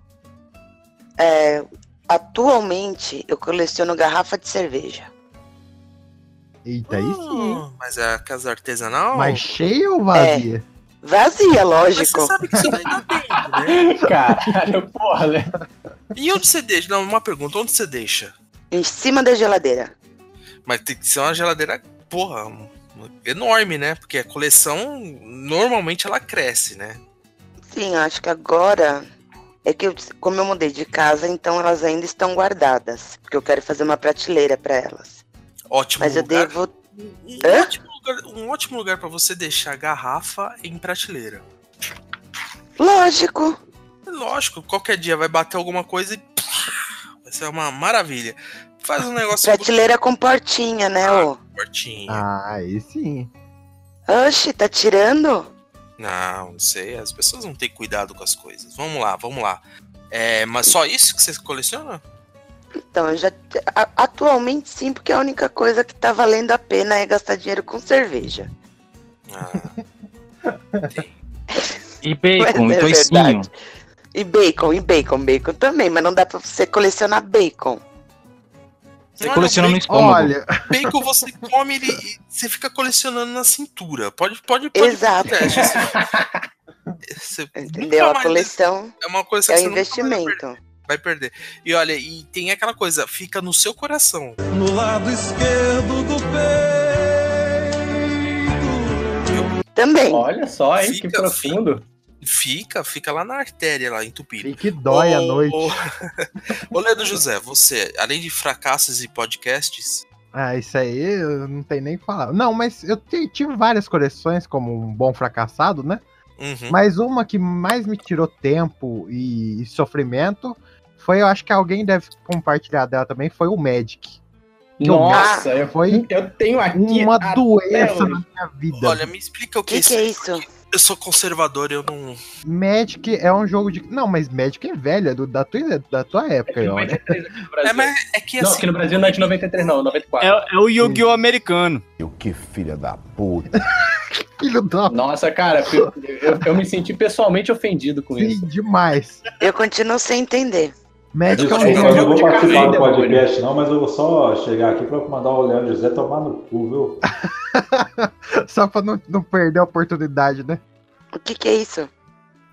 É, atualmente, eu coleciono garrafa de cerveja. Eita, aí sim. Mas é a casa artesanal? Mas cheia ou vazia? Vazia, lógico. Você sabe que isso daí dá tempo, né? Caralho, porra, né? E onde você deixa? Não, uma pergunta, onde você deixa? Em cima da geladeira. Mas tem que ser uma geladeira, porra, enorme, né? Porque a coleção, normalmente ela cresce, né? Sim, acho que agora. É que eu, como eu mudei de casa, então elas ainda estão guardadas. Porque eu quero fazer uma prateleira pra elas. Ótimo Mas eu lugar. devo. Um Hã? ótimo, lugar, um ótimo lugar pra você deixar a garrafa em prateleira. Lógico. Lógico, qualquer dia vai bater alguma coisa e. Vai ser uma maravilha. Faz um negócio Prateleira com portinha, né, ô? curtinho. Ah, aí sim. Oxi, tá tirando? Não, não sei. As pessoas não têm cuidado com as coisas. Vamos lá, vamos lá. É, mas só isso que você coleciona? Então, eu já. atualmente sim, porque a única coisa que tá valendo a pena é gastar dinheiro com cerveja. E bacon, Mas e é toicinho. E bacon, e bacon, bacon também, mas não dá pra você colecionar bacon. Você coleciona no estômago. Olha, Bacon você come ele e você fica colecionando na cintura. Pode, pode, pode Exato. Você- você Entendeu? A mais- coleção É uma coisa é que um investimento. Vai perder. E olha, e tem aquela coisa, fica no seu coração. No lado esquerdo do peito. Também. Olha só, hein? Fica- que profundo. Fica, fica lá na artéria, lá entupida. que dói à Ô, noite. Ô, ô Leandro José, você, além de fracassos e podcasts, Ah, isso aí eu não tem nem o que falar. Não, mas eu tive várias coleções como um bom fracassado, né? Uhum. Mas uma que mais me tirou tempo e, e sofrimento foi, eu acho que alguém deve compartilhar dela também, foi o Magic. Nossa, eu, foi eu tenho aqui. uma doença hoje. na minha vida. olha, me explica o que, Que que é isso? Eu sou conservador, eu não. Magic é um jogo de. Não, mas Magic é velho, é do- da, tua, da tua época, eu acho. É, mas é que Não, assim. aqui no Brasil não é de 93, não, 94. É, é o Yu-Gi-Oh! americano. Que filha da puta. Filho da. Nossa, cara, eu, eu- eu me senti pessoalmente ofendido com Sim, isso. demais. Eu continuo sem entender. Magic é um eu não vou de participar do podcast, não, mas eu vou só chegar aqui pra mandar o Leandro José tomar no cu, viu? Só pra não, não perder a oportunidade, né? O que que é isso?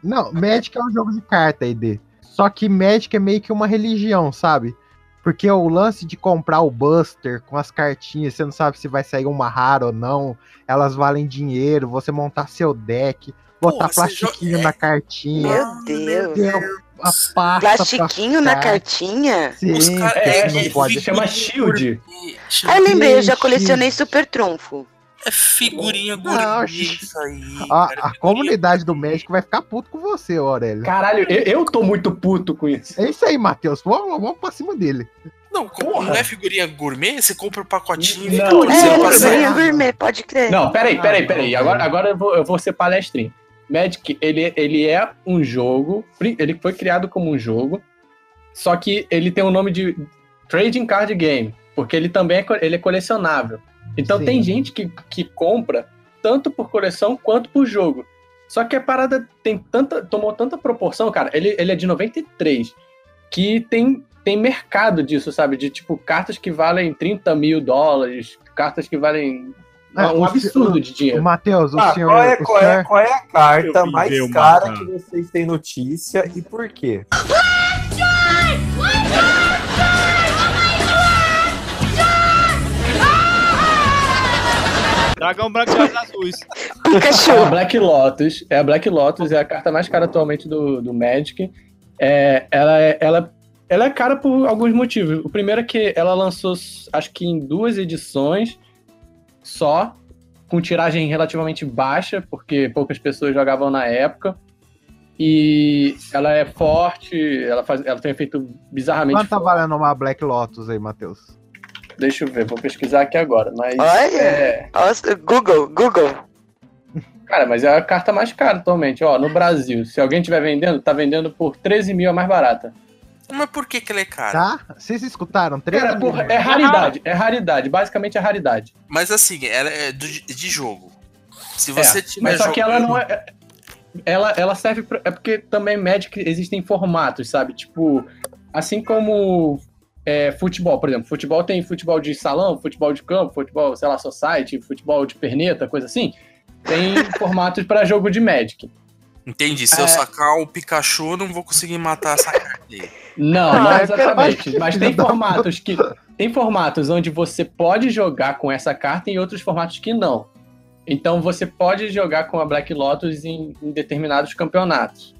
Não, Magic é um jogo de carta, ID. Só que Magic é meio que uma religião, sabe? Porque o lance de comprar o Buster com as cartinhas, você não sabe se vai sair uma rara ou não. Elas valem dinheiro, você montar seu deck, botar plastiquinho na cartinha. Meu Deus. ter a pasta Plastiquinho na cartinha? Sim, Os caras É, não é, pode. se chama Shield. Ah, eu lembrei, eu já colecionei Super Trunfo. É figurinha gente. isso aí. A, cara, a comunidade do Magic vai ficar puto com você, Aurélio. Caralho, eu, eu tô muito puto com isso. É isso aí, Matheus. Vamos, vamos pra cima dele. Não, como Porra. não é figurinha gourmet? Você compra o pacotinho e Não, fica não, É, sair. figurinha gourmet, pode crer. Não, peraí, peraí, Ah, peraí. Agora, agora eu, vou, eu vou ser palestrinho. Magic, ele, ele é um jogo, ele foi criado como um jogo, só que ele tem o nome de Trading Card Game, porque ele também é, ele é colecionável. Então Sim. tem gente que, que compra tanto por coleção quanto por jogo. Só que a parada tem tanta, tomou tanta proporção, cara. Ele, ele é de 93, que tem, tem mercado disso, sabe? De tipo, cartas que valem 30 mil dólares, cartas que valem É, um absurdo de dinheiro. Matheus, o Ah, senhor. qual, é, o qual, é, qual é a carta mais cara que vocês têm notícia e por quê? Dragão branco de olhos azuis. É a Pikachu. Black Lotus. É a Black Lotus, é a carta mais cara atualmente do, do Magic. É, ela, é, ela, ela é cara por alguns motivos. O primeiro é que ela lançou, acho que em duas edições só, com tiragem relativamente baixa, porque poucas pessoas jogavam na época. E ela é forte, ela, faz, ela tem um efeito bizarramente Quanto tá valendo uma Black Lotus aí, Matheus? Deixa eu ver, vou pesquisar aqui agora. Mas Olha. é, Google, Google. Cara, mas é a carta mais cara atualmente. Ó, no Brasil, se alguém estiver vendendo, tá vendendo por 13 mil a mais barata. Mas por que que ele é caro? Tá? Vocês escutaram? 13 Cara, porra, é raridade. É raridade. Basicamente é raridade. Mas assim, ela é do- de jogo. Se você É, tiver mas só que ela não é. Ela, ela serve pra, É porque também Magic existem formatos, sabe? Tipo, assim como é, futebol, por exemplo. Futebol tem futebol de salão, futebol de campo, futebol, sei lá, society, futebol de perneta, coisa assim. Tem formatos para jogo de Magic. Entendi. Se eu É. sacar o Pikachu, eu não vou conseguir matar essa carta aí. Não, Ah, não eu exatamente. Mas tem formatos que. Tem formatos onde você pode jogar com essa carta e outros formatos que não. Então você pode jogar com a Black Lotus em, em determinados campeonatos.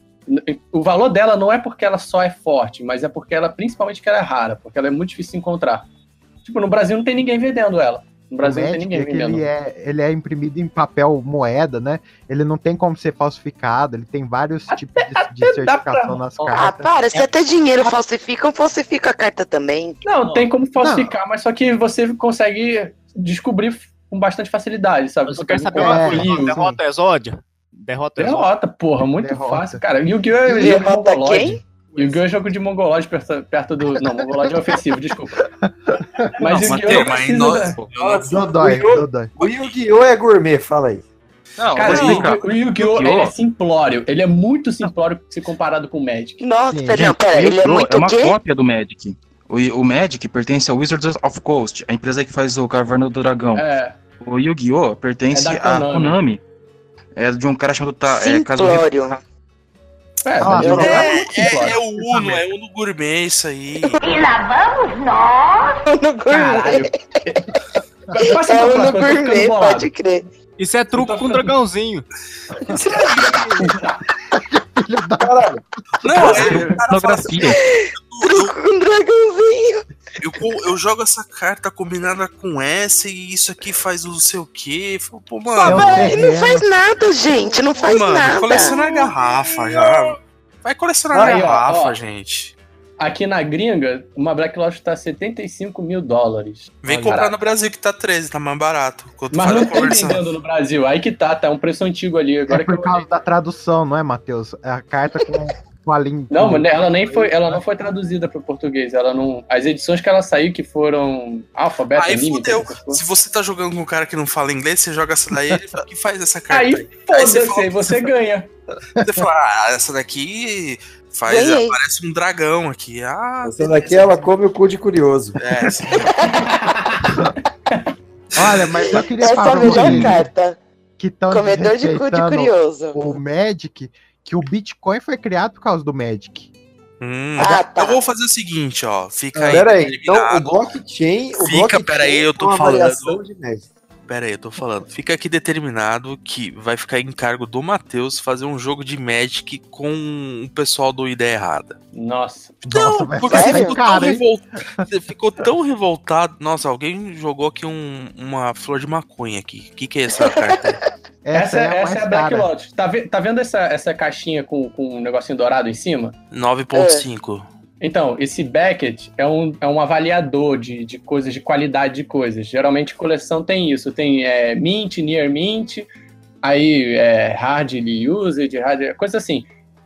O valor dela não é porque ela só é forte, mas é porque ela, principalmente, que ela é rara, porque ela é muito difícil de encontrar. Tipo, no Brasil não tem ninguém vendendo ela. No Brasil o não tem Magic ninguém é que ele é, ele é imprimido em papel moeda, né? Ele não tem como ser falsificado, ele tem vários tipos de, de certificação nas Ah, cartas. para, se até dinheiro falsificam, falsifica a carta também. Não, tem como falsificar, mas só que você consegue descobrir com bastante facilidade, sabe? Você Quer saber uma um coisa? Derrota Exódia? Derrota. Derrota, porra, muito Derrota. fácil, cara. Yu-Gi-Oh! é jogo de Derrota quem? Yu-Gi-Oh! é jogo de mongolode perto, perto do. Não, mongolode é ofensivo, desculpa. Mas Não, Yu-Gi-Oh! Mas da- Fala assim, Dodói, o. O Yu-Gi-Oh! é gourmet, fala aí. Não, Cara, o Yu-Gi-Oh! ele é simplório. Ele é muito simplório se comparado com o Magic. Nossa, Gente, o Yu-Gi-Oh! é uma cópia do Magic. O, o Magic pertence ao Wizards of Coast, a empresa que faz o Caverna do Dragão. É. O Yu-Gi-Oh! pertence É à Konami. Konami. É de um cara chamado Ta, é, Simplório. É, Ah, É, é, é o Uno, é o Uno Gourmet isso aí. E lá vamos nós! No Caralho. Passa É o próxima, no eu tô ficando gourmet, pode crer. Isso é truco com dragãozinho. Não, é, o cara fala assim, Um dragãozinho. eu, eu jogo essa carta combinada com essa e isso aqui faz não sei o quê. Falo, Pô, mano. Véi, não faz nada, gente. Não faz mano, nada. colecionar garrafa já. Vai colecionar Aí, ó, garrafa, ó. gente. Aqui na gringa, uma Black Lotus tá 75 mil dólares. Vem Mais comprar barato. no Brasil que tá 13, tá mais barato. Mas não a conversão. vendendo no Brasil. Aí que tá, tá um preço antigo ali. Agora É por causa da tradução, não é, Matheus? É a carta com, com a língua. Não, mas ela nem foi, ela não foi traduzida para o português. Ela não, as edições que ela saiu que foram alfabeto, Aí anime, fudeu. Se você tá jogando com um cara que não fala inglês, você joga essa daí, ele fala, que faz essa carta Aí aí? foda-se, você fala- aí você ganha. Você fala, ah, essa daqui faz, Ganhei. parece um dragão aqui. Ah, Essa daqui ela come o cu de curioso. é, sim. Olha, mas eu queria Essa é falar a pra melhor vocês carta. que estão Comedor de cu de curioso. o Magic, que o Bitcoin foi criado por causa do Magic. Hum, Ah, tá. Eu vou fazer o seguinte, ó. Fica aí. Pera aí, então o blockchain. O Fica, blockchain pera aí, eu tô é uma falando. Pera aí, eu tô falando. Fica aqui determinado que vai ficar em cargo do Matheus fazer um jogo de Magic com o pessoal do Ideia Errada. Nossa. Nossa, vai Porque você ficou, tão caro, hein? revol- você ficou tão revoltado. Nossa, alguém jogou aqui um- uma flor de maconha aqui. O que, que é essa carta? Essa, é a essa é a Black cara. Lotus. Tá, ve- tá vendo essa, essa caixinha com, com um negocinho dourado em cima? 9.5. Então, esse Beckett é um, é um avaliador de, de coisas, de qualidade de coisas. Geralmente coleção tem isso. Tem é, Mint, Near Mint, aí é, Hardly Used, hard, coisa assim.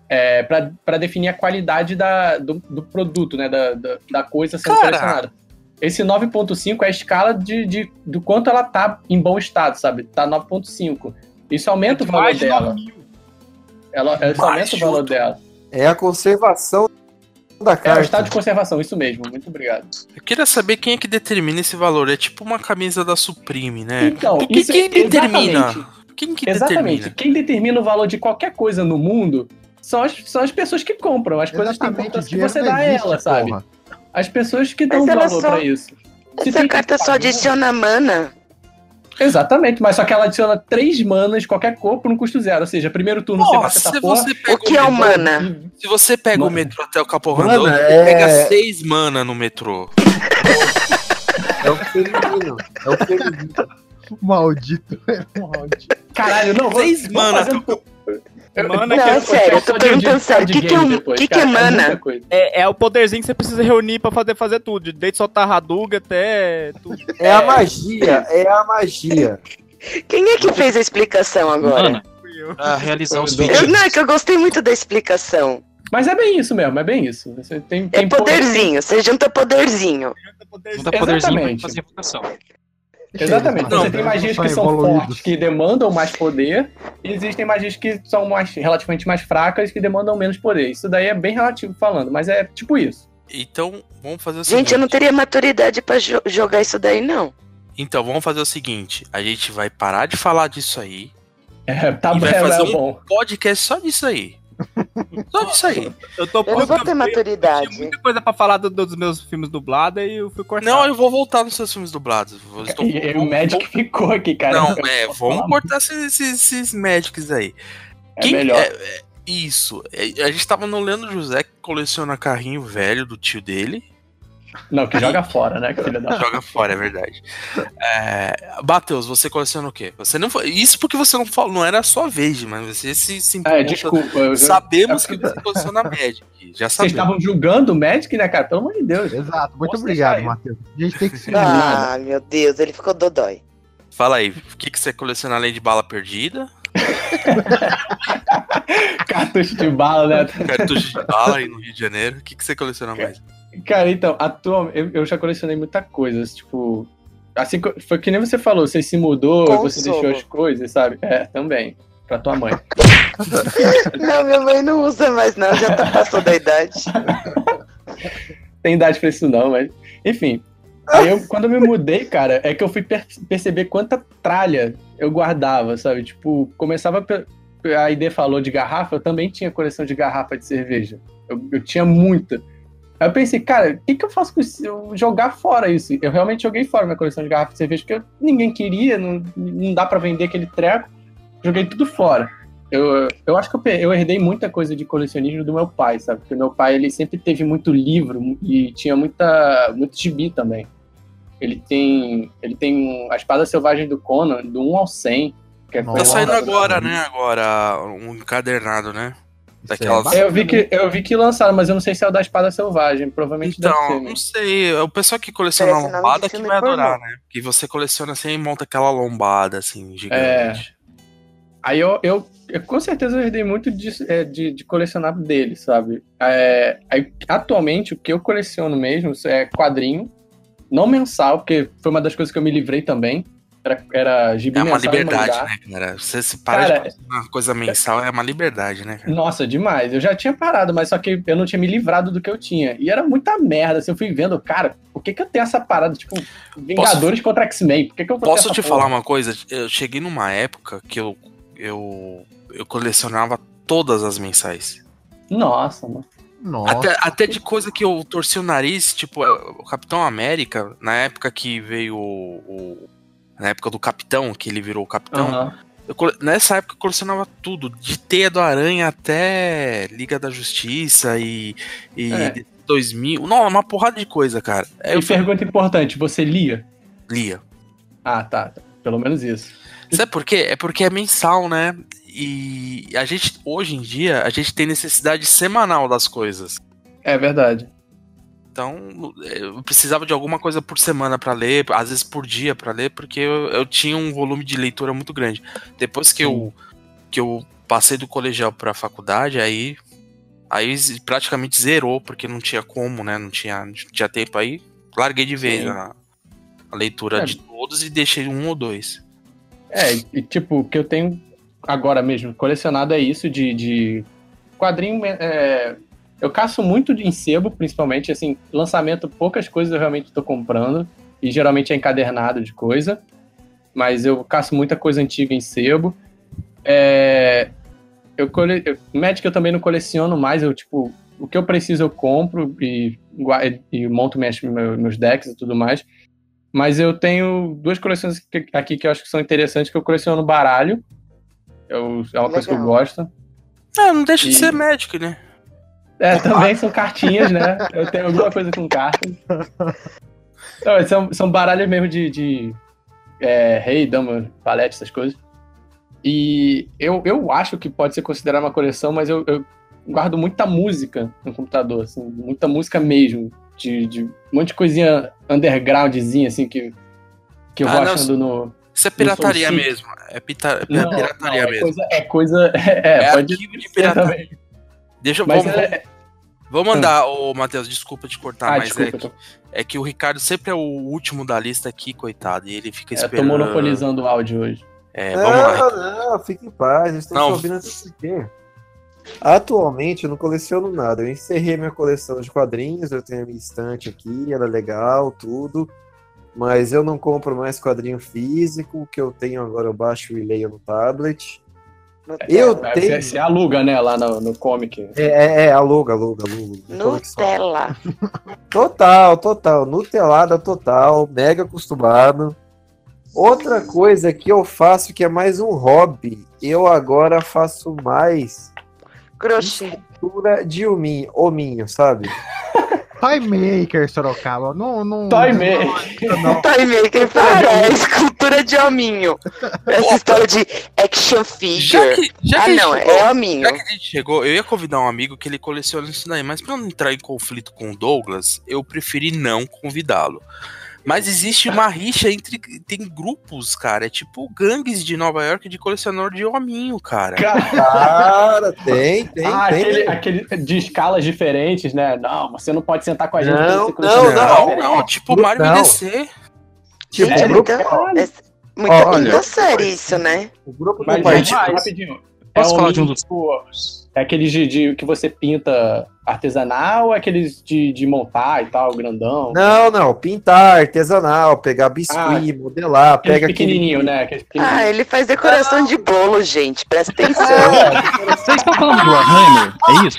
É, para definir a qualidade da, do, do produto, né? Da, da, da coisa sendo Cara. colecionada. Esse 9.5 é a escala de, de, do quanto ela tá em bom estado, sabe? Tá 9.5. Isso aumenta o valor dela. Ela, isso aumenta o valor dela. É a conservação da É o carta. estado de conservação, isso mesmo. Muito obrigado. Eu queria saber quem é que determina esse valor. É tipo uma camisa da Supreme, né? Então, quem, isso- quem determina? exatamente. Quem que Exatamente. determina? Quem determina o valor de qualquer coisa no mundo são as, são as pessoas que compram. As coisas têm importância que você dá a ela, sabe? porra. As pessoas que dão valor só- pra isso. Se Essa tem- carta só adiciona mana. Exatamente, mas só que ela adiciona três manas, qualquer cor, por um custo zero. Ou seja, primeiro turno você mata essa se porra. você pega O que é o mana? Se você pega o Mana. metrô até o Capão Mana, Redondo, é- pega seis mana no metrô. É o feminino. É o feminino. Maldito. Caralho, não, vou, Seis vou mana, Eu- Mana eu- Não, eu- sério, eu tô perguntando sério, card que que é um- depois, que que é mana? É, é o poderzinho que você precisa reunir pra fazer, fazer tudo. Desde soltar Hadouken até. Tudo. É a magia. É a magia. Quem é que fez a explicação agora? Mana, pra realizar os feitiços. não, é que eu gostei muito da explicação. Mas é bem isso mesmo, é bem isso. Você tem, É tem poderzinho, você junta poderzinho. Não dá poderzinho pra fazer invocação. Exatamente. Não, você tem magias que são evoluídos. fortes, que demandam mais poder, e existem magias que são mais, relativamente mais fracas, que demandam menos poder. Isso daí é bem relativo falando, mas é tipo isso. Então, vamos fazer o seguinte. Gente, eu não teria maturidade pra jo- jogar isso daí, não. Então, vamos fazer o seguinte: a gente vai parar de falar disso aí. É, tá e vai bom, fazer é um bom. podcast só disso aí. Só disso aí. Eu tô Eu não vou ter maturidade. muita coisa pra falar do- dos meus filmes dublados e eu fui cortado. Não, eu vou voltar nos seus filmes dublados. Eu estou- E, o Magic ficou aqui, cara. Não, Eu é, vamos falar cortar esses, esses, esses Magics aí. É melhor. é- é- isso. É, a gente tava no Leandro José que coleciona carrinho velho do tio dele. Não, que joga fora, né? Que filho da... Joga fora, é verdade. É, Matheus, você coleciona o quê? Você não foi- Isso porque você não falou, não era a sua vez, mas você se, se É, desculpa. eu- Sabemos é que você coleciona Magic. Já Vocês sabemos. estavam julgando o Magic, né, cara? Pelo amor de Deus. Exato, muito Posso obrigado. Matheus. A gente tem que se Ah, meu Deus, ele ficou dodói. Fala aí, o que, que você coleciona além de bala perdida? Cartucho de bala, né? Cartucho de bala aí no Rio de Janeiro. O que, que você coleciona mais? Cara, então, atualmente, eu, eu já colecionei muita coisa, tipo... Assim, foi que nem você falou, você se mudou, você Consolo. deixou as coisas, sabe? É, também. Pra tua mãe. Não, minha mãe não usa mais, não. Já tá, passou da idade. Tem idade pra isso não, mas... Enfim. Aí eu, quando eu me mudei, cara, é que eu fui per- perceber quanta tralha eu guardava, sabe? Tipo, começava... pe- A ID falou de garrafa, eu também tinha coleção de garrafa de cerveja. Eu, eu tinha muita. Aí eu pensei, cara, o que, que eu faço com isso? Eu jogar fora isso. Eu realmente joguei fora minha coleção de garrafa de cerveja, porque ninguém queria, não, não dá pra vender aquele treco. Joguei tudo fora. Eu, eu acho que eu, eu herdei muita coisa de colecionismo do meu pai, sabe? Porque meu pai, ele sempre teve muito livro e tinha muita, muito gibi também. Ele tem, ele tem a Espada Selvagem do Conan, do 1 ao 100. Que é Tá saindo agora, né? Agora, um encadernado, né? Daquelas... É, eu vi, que, eu vi que lançaram, mas eu não sei se é o da Espada Selvagem. Provavelmente deve Então, ser. né? não sei. É o pessoal que coleciona Parece lombada que vai adorar, né? Que você coleciona assim e monta aquela lombada, assim, gigante. É. Aí eu, eu, eu com certeza eu herdei muito de, é, de, de colecionar dele, sabe? É, aí, atualmente, o que eu coleciono mesmo é quadrinho, não mensal, porque foi uma das coisas que eu me livrei também. Era, era gibi É uma mensal liberdade, mangá. né, cara? Você se para Cara, de colecionar uma coisa mensal, é uma liberdade, né, cara? Nossa, demais. Eu já tinha parado, mas só que eu não tinha me livrado do que eu tinha. E era muita merda. Assim, eu fui vendo, cara, por que, que eu tenho essa parada? Tipo, Vingadores contra X-Men. Por que, que eu Posso te porra? falar uma coisa? Eu cheguei numa época que eu, eu, eu colecionava todas as mensais. Nossa, mano. Até, até de coisa que eu torci o nariz, tipo, é, o Capitão América, na época que veio o. o- na época do Capitão, que ele virou o Capitão. Aham. eu nessa época eu colecionava tudo, de Teia do Aranha até Liga da Justiça e, e É. 2000. Não, uma porrada de coisa, cara. Aí E eu pergunta importante, você lia? lia. Ah, tá. tá. Pelo menos isso. Sabe por quê? É porque é mensal, né? E a gente, hoje em dia, a gente tem necessidade semanal das coisas. É verdade. Então, eu precisava de alguma coisa por semana pra ler, às vezes por dia pra ler, porque eu, eu tinha um volume de leitura muito grande. Depois que eu que eu passei do colegial pra faculdade, aí aí praticamente zerou, porque não tinha como, né? Não tinha, não tinha tempo aí. Larguei de vez a, a leitura É. de todos e deixei um ou dois. É, e tipo, o que eu tenho agora mesmo colecionado é isso de, de quadrinho. é, eu caço muito de sebo, principalmente, assim, lançamento, poucas coisas eu realmente tô comprando, e geralmente é encadernado de coisa, mas eu caço muita coisa antiga em sebo. É, eu cole... eu- Magic eu também não coleciono mais, eu, tipo, o que eu preciso eu compro e, e monto minhas, meu- meus decks e tudo mais. Mas eu tenho duas coleções aqui que eu acho que são interessantes, que eu coleciono baralho. Eu, é uma coisa que eu Legal. gosto. Ah, não deixa de E- ser Magic, né? É, também são cartinhas, né? Eu tenho alguma coisa com cartas. Não, são, são baralhos mesmo de, de é, rei, dama, palete, essas coisas. E eu, eu acho que pode ser considerado uma coleção, mas eu, eu guardo muita música no computador, assim, muita música mesmo. De, de um monte de coisinha undergroundzinha, assim, que, que eu Ah, vou não, achando no. Isso é pirataria mesmo. É, pita- é Não, pirataria não, é mesmo. Coisa, é coisa. É, É pode arquivo de pirataria. também. Deixa eu. Vamos, é- vamos mandar, ô Matheus, desculpa te cortar, Ah, mas desculpa, é, que, é que o Ricardo sempre é o último da lista aqui, coitado, e ele fica É, tô esperando. monopolizando o áudio hoje. É, vamos lá. Não, não, fique em paz, Não. te ouvindo por quê? Atualmente eu não coleciono nada. Eu encerrei minha coleção de quadrinhos, eu tenho a minha estante aqui, ela é legal, tudo. Mas eu não compro mais quadrinho físico. O que eu tenho agora eu baixo e leio no tablet. Eu É, tenho. Você, você aluga, né, lá no, no comic. É, é, é, aluga, aluga, aluga. Nutella. Total, total. Nutelada total, mega acostumado. Outra coisa que eu faço que é mais um hobby, eu agora faço mais Crochê. escultura de hominho, hominho, sabe? Toy Maker, Sorocaba. Não, não, Toy não- Maker. não. Toy Maker, para, é escultura de hominho. Essa história de action figure. Já que, já ah, que a gente não, chegou- é hominho. Já que a gente chegou, eu ia convidar um amigo que ele coleciona isso daí, mas pra não entrar em conflito com o Douglas, eu preferi não convidá-lo. Mas existe uma rixa entre. Tem grupos, cara. É tipo gangues de Nova York de colecionador de hominho, cara. Cara, tem, tem, ah, tem. Aquele, aquele de escalas diferentes, né? Não, você não pode sentar com a gente. Não, não, não, não, tipo Mario Não. BDC. Tipo, o grupo, muita, é, muita Olha. série isso, né? o grupo Mas, do gente, partido. rapidinho. Posso é falar de um dos- tipo, É aqueles de, de- que você pinta artesanal ou é aqueles de, de montar e tal, grandão? Não, não, pintar, artesanal, pegar biscuit, modelar, Aqueles pega aquele. pequenininho, né? Aqueles pequenininho. Ah, ele faz decoração de bolo, gente. Presta atenção. Vocês estão falando do Warhammer? É isso?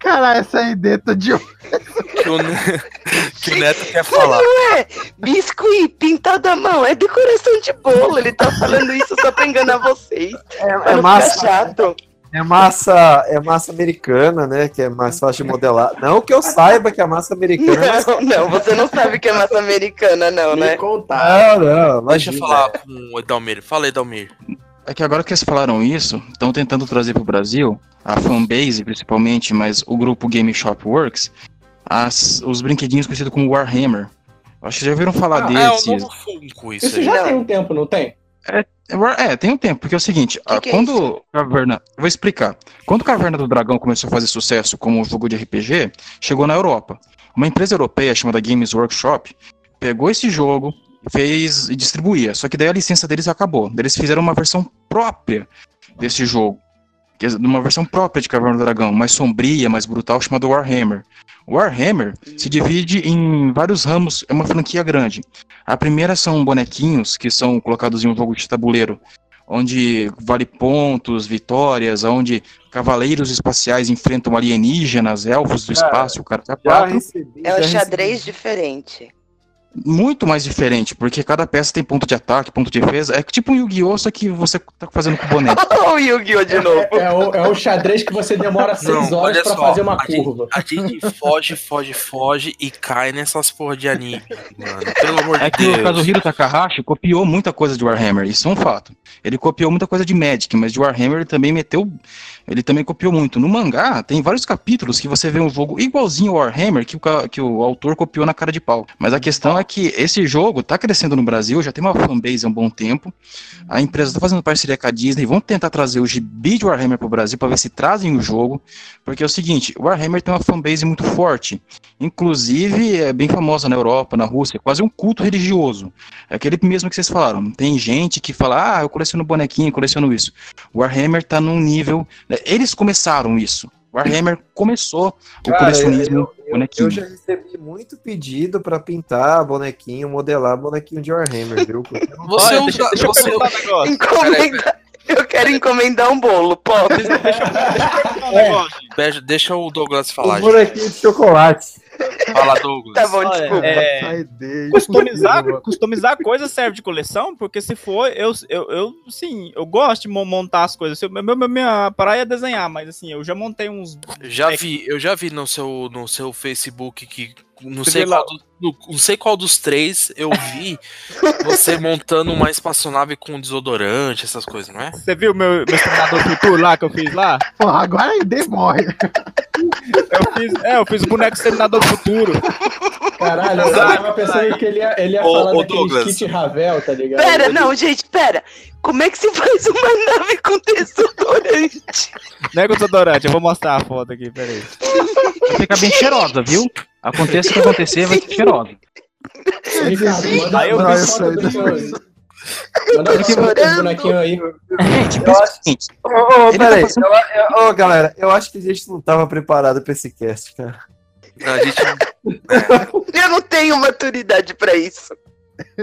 Cara, essa ideia tá de. Que o, Ne- que o Neto quer falar. Não é biscuit pintado à mão, é decoração de bolo. Ele tá falando isso só pra enganar vocês. É, é massa, chato. é massa, é massa americana, né? Que é mais fácil de modelar. Não que eu saiba que a massa americana é Não, não, você não sabe que é massa americana, não, né? Não, não, Deixa eu falar com o Edalmir. Fala, Edalmir. É que agora que eles falaram isso, estão tentando trazer pro Brasil, a fanbase principalmente, mas o grupo Game Shop Works, as, os brinquedinhos conhecidos como Warhammer. Acho que já ouviram falar Ah, desses. É o novo Funko isso, Isso aí. já tem um tempo, não tem? É, War- é, tem um tempo, porque é o seguinte, ah, que é quando Caverna. Eu vou explicar. Quando Caverna do Dragão começou a fazer sucesso como jogo de RPG, chegou na Europa. Uma empresa europeia chamada Games Workshop pegou esse jogo, fez e distribuía. Só que daí a licença deles acabou. Eles fizeram uma versão própria desse jogo. que é Uma versão própria de Caverna do Dragão, mais sombria, mais brutal, chamada Warhammer. Warhammer se divide em vários ramos, é uma franquia grande. A primeira são bonequinhos que são colocados em um jogo de tabuleiro, onde vale pontos, vitórias, onde cavaleiros espaciais enfrentam alienígenas, elfos do Cara, espaço, o cara tá quatro. É um xadrez diferente. Muito mais diferente, porque cada peça tem ponto de ataque, ponto de defesa. É tipo um Yu-Gi-Oh! só que você tá fazendo com boneco. Olha o Yu-Gi-Oh! de novo. É, é o, é o xadrez que você demora seis Não, horas pra só, fazer uma a gente- curva. A gente foge, foge, foge e cai nessas porra de anime, mano. Pelo amor de É que o Deus. Kazuhiro Takahashi copiou muita coisa de Warhammer, isso é um fato. Ele copiou muita coisa de Magic, mas de Warhammer ele também meteu. Ele também copiou muito. No mangá, tem vários capítulos que você vê um jogo igualzinho ao Warhammer que o, que o autor copiou na cara de pau. Mas a questão é que esse jogo tá crescendo no Brasil, já tem uma fanbase há um bom tempo. A empresa tá fazendo parceria com a Disney, vão tentar trazer o gibi de Warhammer pro Brasil para ver se trazem o jogo. Porque é o seguinte, o Warhammer tem uma fanbase muito forte. Inclusive, é bem famosa na Europa, na Rússia, é quase um culto religioso. É aquele mesmo que vocês falaram. Tem gente que fala, ah, eu coleciono bonequinho, coleciono isso. O Warhammer tá num nível. né, Eles começaram isso. O Warhammer começou o Cara, colecionismo eu, eu, bonequinho. eu já recebi muito pedido pra pintar bonequinho, modelar bonequinho de Warhammer, viu? Você Olha, deixa, deixa eu perguntar um negócio. Encomenda... Eu quero encomendar um bolo, pode? Um negócio. Deixa- Deixa o Douglas O falar, gente. bonequinho de chocolate. Fala, Douglas. Tá bom, desculpa. é, customizar, customizar coisa serve de coleção, porque se for, eu, eu, eu sim, eu gosto de mo- montar as coisas. Eu- meu- meu- minha praia é desenhar, mas assim, eu já montei uns. Já vi, eu já vi no seu, no seu Facebook que não sei, qual do- no- não sei qual dos três eu vi você montando uma espaçonave com desodorante, essas coisas, não é? Você viu meu, meu Exterminador Futuro lá que eu fiz lá? Porra, agora a ideia morre. Eu fiz, é, eu fiz o boneco Exterminador Futuro. Caralho, eu tava pensando que ele ia, ele ia Ô, falar ô, daquele Douglas. kit Ravel, tá ligado? Pera, não, gente, pera. Como é que se faz uma nave com desodorante? Não é com desodorante, eu vou mostrar a foto aqui, peraí. Vai ficar bem cheirosa, viu? Aconteça o que acontecer, vai ser cheirosa. Ricardo, manda, Aí eu manda foto do Manda bonequinho aí. Gente, Eu acho- Ô, ô, Ele tá peraí. Ô, galera, eu acho que a gente não tava preparado pra esse cast, cara. A gente Eu não tenho maturidade pra isso.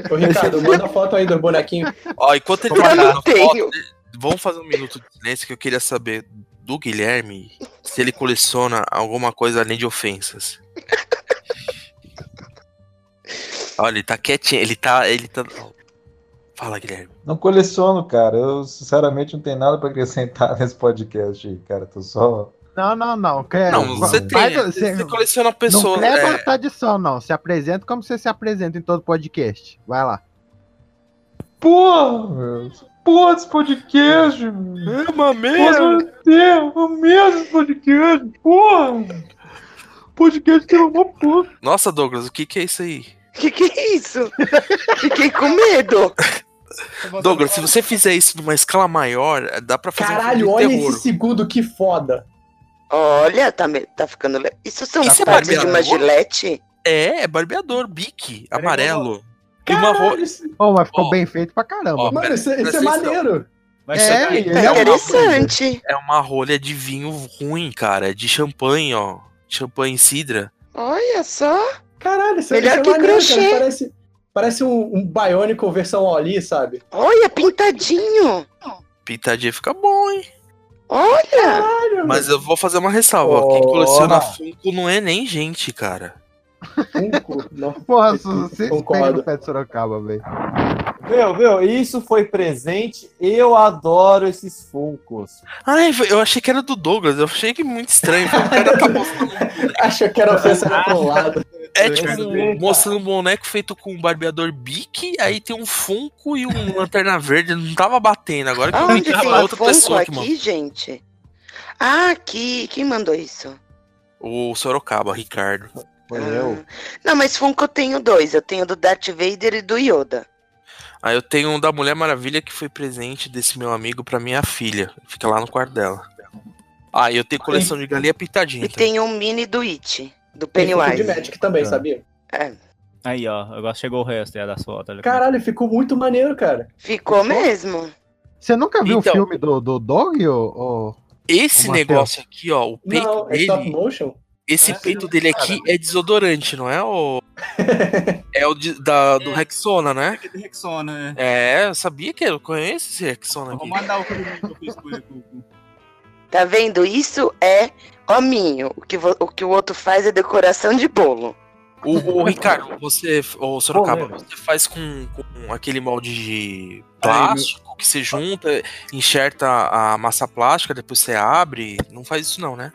Ô, Ricardo, manda a foto aí do bonequinho. Ó, enquanto ele Eu tá não mandando tenho. foto, vamos fazer um minuto de silêncio que eu queria saber do Guilherme se ele coleciona alguma coisa além de ofensas. Olha, ele tá quietinho, ele tá. Ele tá. Fala, Guilherme. Não coleciono, cara. Eu, sinceramente, não tenho nada pra acrescentar nesse podcast aí, cara. Tô só. Não, não, não. Quer, Não, você tem. faz- Você, você coleciona pessoas. Não é, a tradição, não. Se apresenta como você se apresenta em todo podcast. Vai lá. Porra, meu. Porra, esse podcast, meu. É uma Porra, Deus, uma merda esse podcast. Porra. Podcast tem uma puta. Nossa, Douglas, o que, que é isso aí? Que que é isso? Fiquei com medo. Douglas, se você fizer isso numa escala maior, dá pra fazer Caralho, um olha terror. esse segundo, que foda. Olha, tá, me- tá ficando. Isso são Isso é partes de uma gilete? É, é barbeador, bique, amarelo. E uma ro... Caralho, isso- Ô, mas ficou Ó. bem feito pra caramba. Ó, Mano, isso, é- isso é maneiro. Vai É, Tá é uma interessante. É uma rolha de vinho ruim, cara. De champanhe, ó. Champanhe cidra. Olha só. Caralho, isso, Melhor isso é que maneiro, crochê. cara. Parece, parece um, um Bionicle versão Oli, sabe? Olha, pintadinho. Pintadinha fica bom, hein? Olha. Mas eu vou fazer uma ressalva. ó. Quem coleciona Funko não é nem gente, cara. Funko. Não. Porra, vocês Concordo. pegam no pé de Sorocaba, velho. Meu, meu, isso foi presente. Eu adoro esses Funkos. Ai, eu achei que era do Douglas. Eu achei que muito estranho. O cara tá mostrando. Acha que era ofensa pro lado. É tipo mostrando um boneco feito com um barbeador bique, aí tem um Funko e um lanterna verde. Não tava batendo. Agora que eu vi que tem era outra Funko pessoa que mandou. aqui, gente? Ah, aqui. Quem mandou isso? O Sorocaba, Ricardo. Foi Ah. eu. Não, mas Funko eu tenho dois. Eu tenho do Darth Vader e do Yoda. Aí eu tenho um da Mulher Maravilha que foi presente desse meu amigo pra minha filha. Fica lá no quarto dela. Ah, e eu tenho coleção de galinha pintadinha. E tem um mini do It, do Tem Funko de Pennywise. Magic também, sabia? É, Aí, ó. Agora chegou o resto aí das fotos. olha. Caralho, ficou muito maneiro, cara. ficou mesmo. Você nunca viu Então. o filme do, do Dog, ô, ô? Esse Ô, negócio aqui, ó, o peito Não, é stop dele. motion? Esse peito dele aqui é desodorante, não é o. é o de- da, do Rexona, né? Aqui de Rexona, né? É, eu sabia que eu conheço esse Rexona Eu vou aqui. mandar o que eu fiz com ele. Tá vendo? Isso é hominho. O que, vo- o que o outro faz é decoração de bolo. O, o Ricardo, você. O Sorocaba, Polêmica. você faz com, com aquele molde de plástico que você junta, enxerta a massa plástica, depois você abre. Não faz isso, não, né?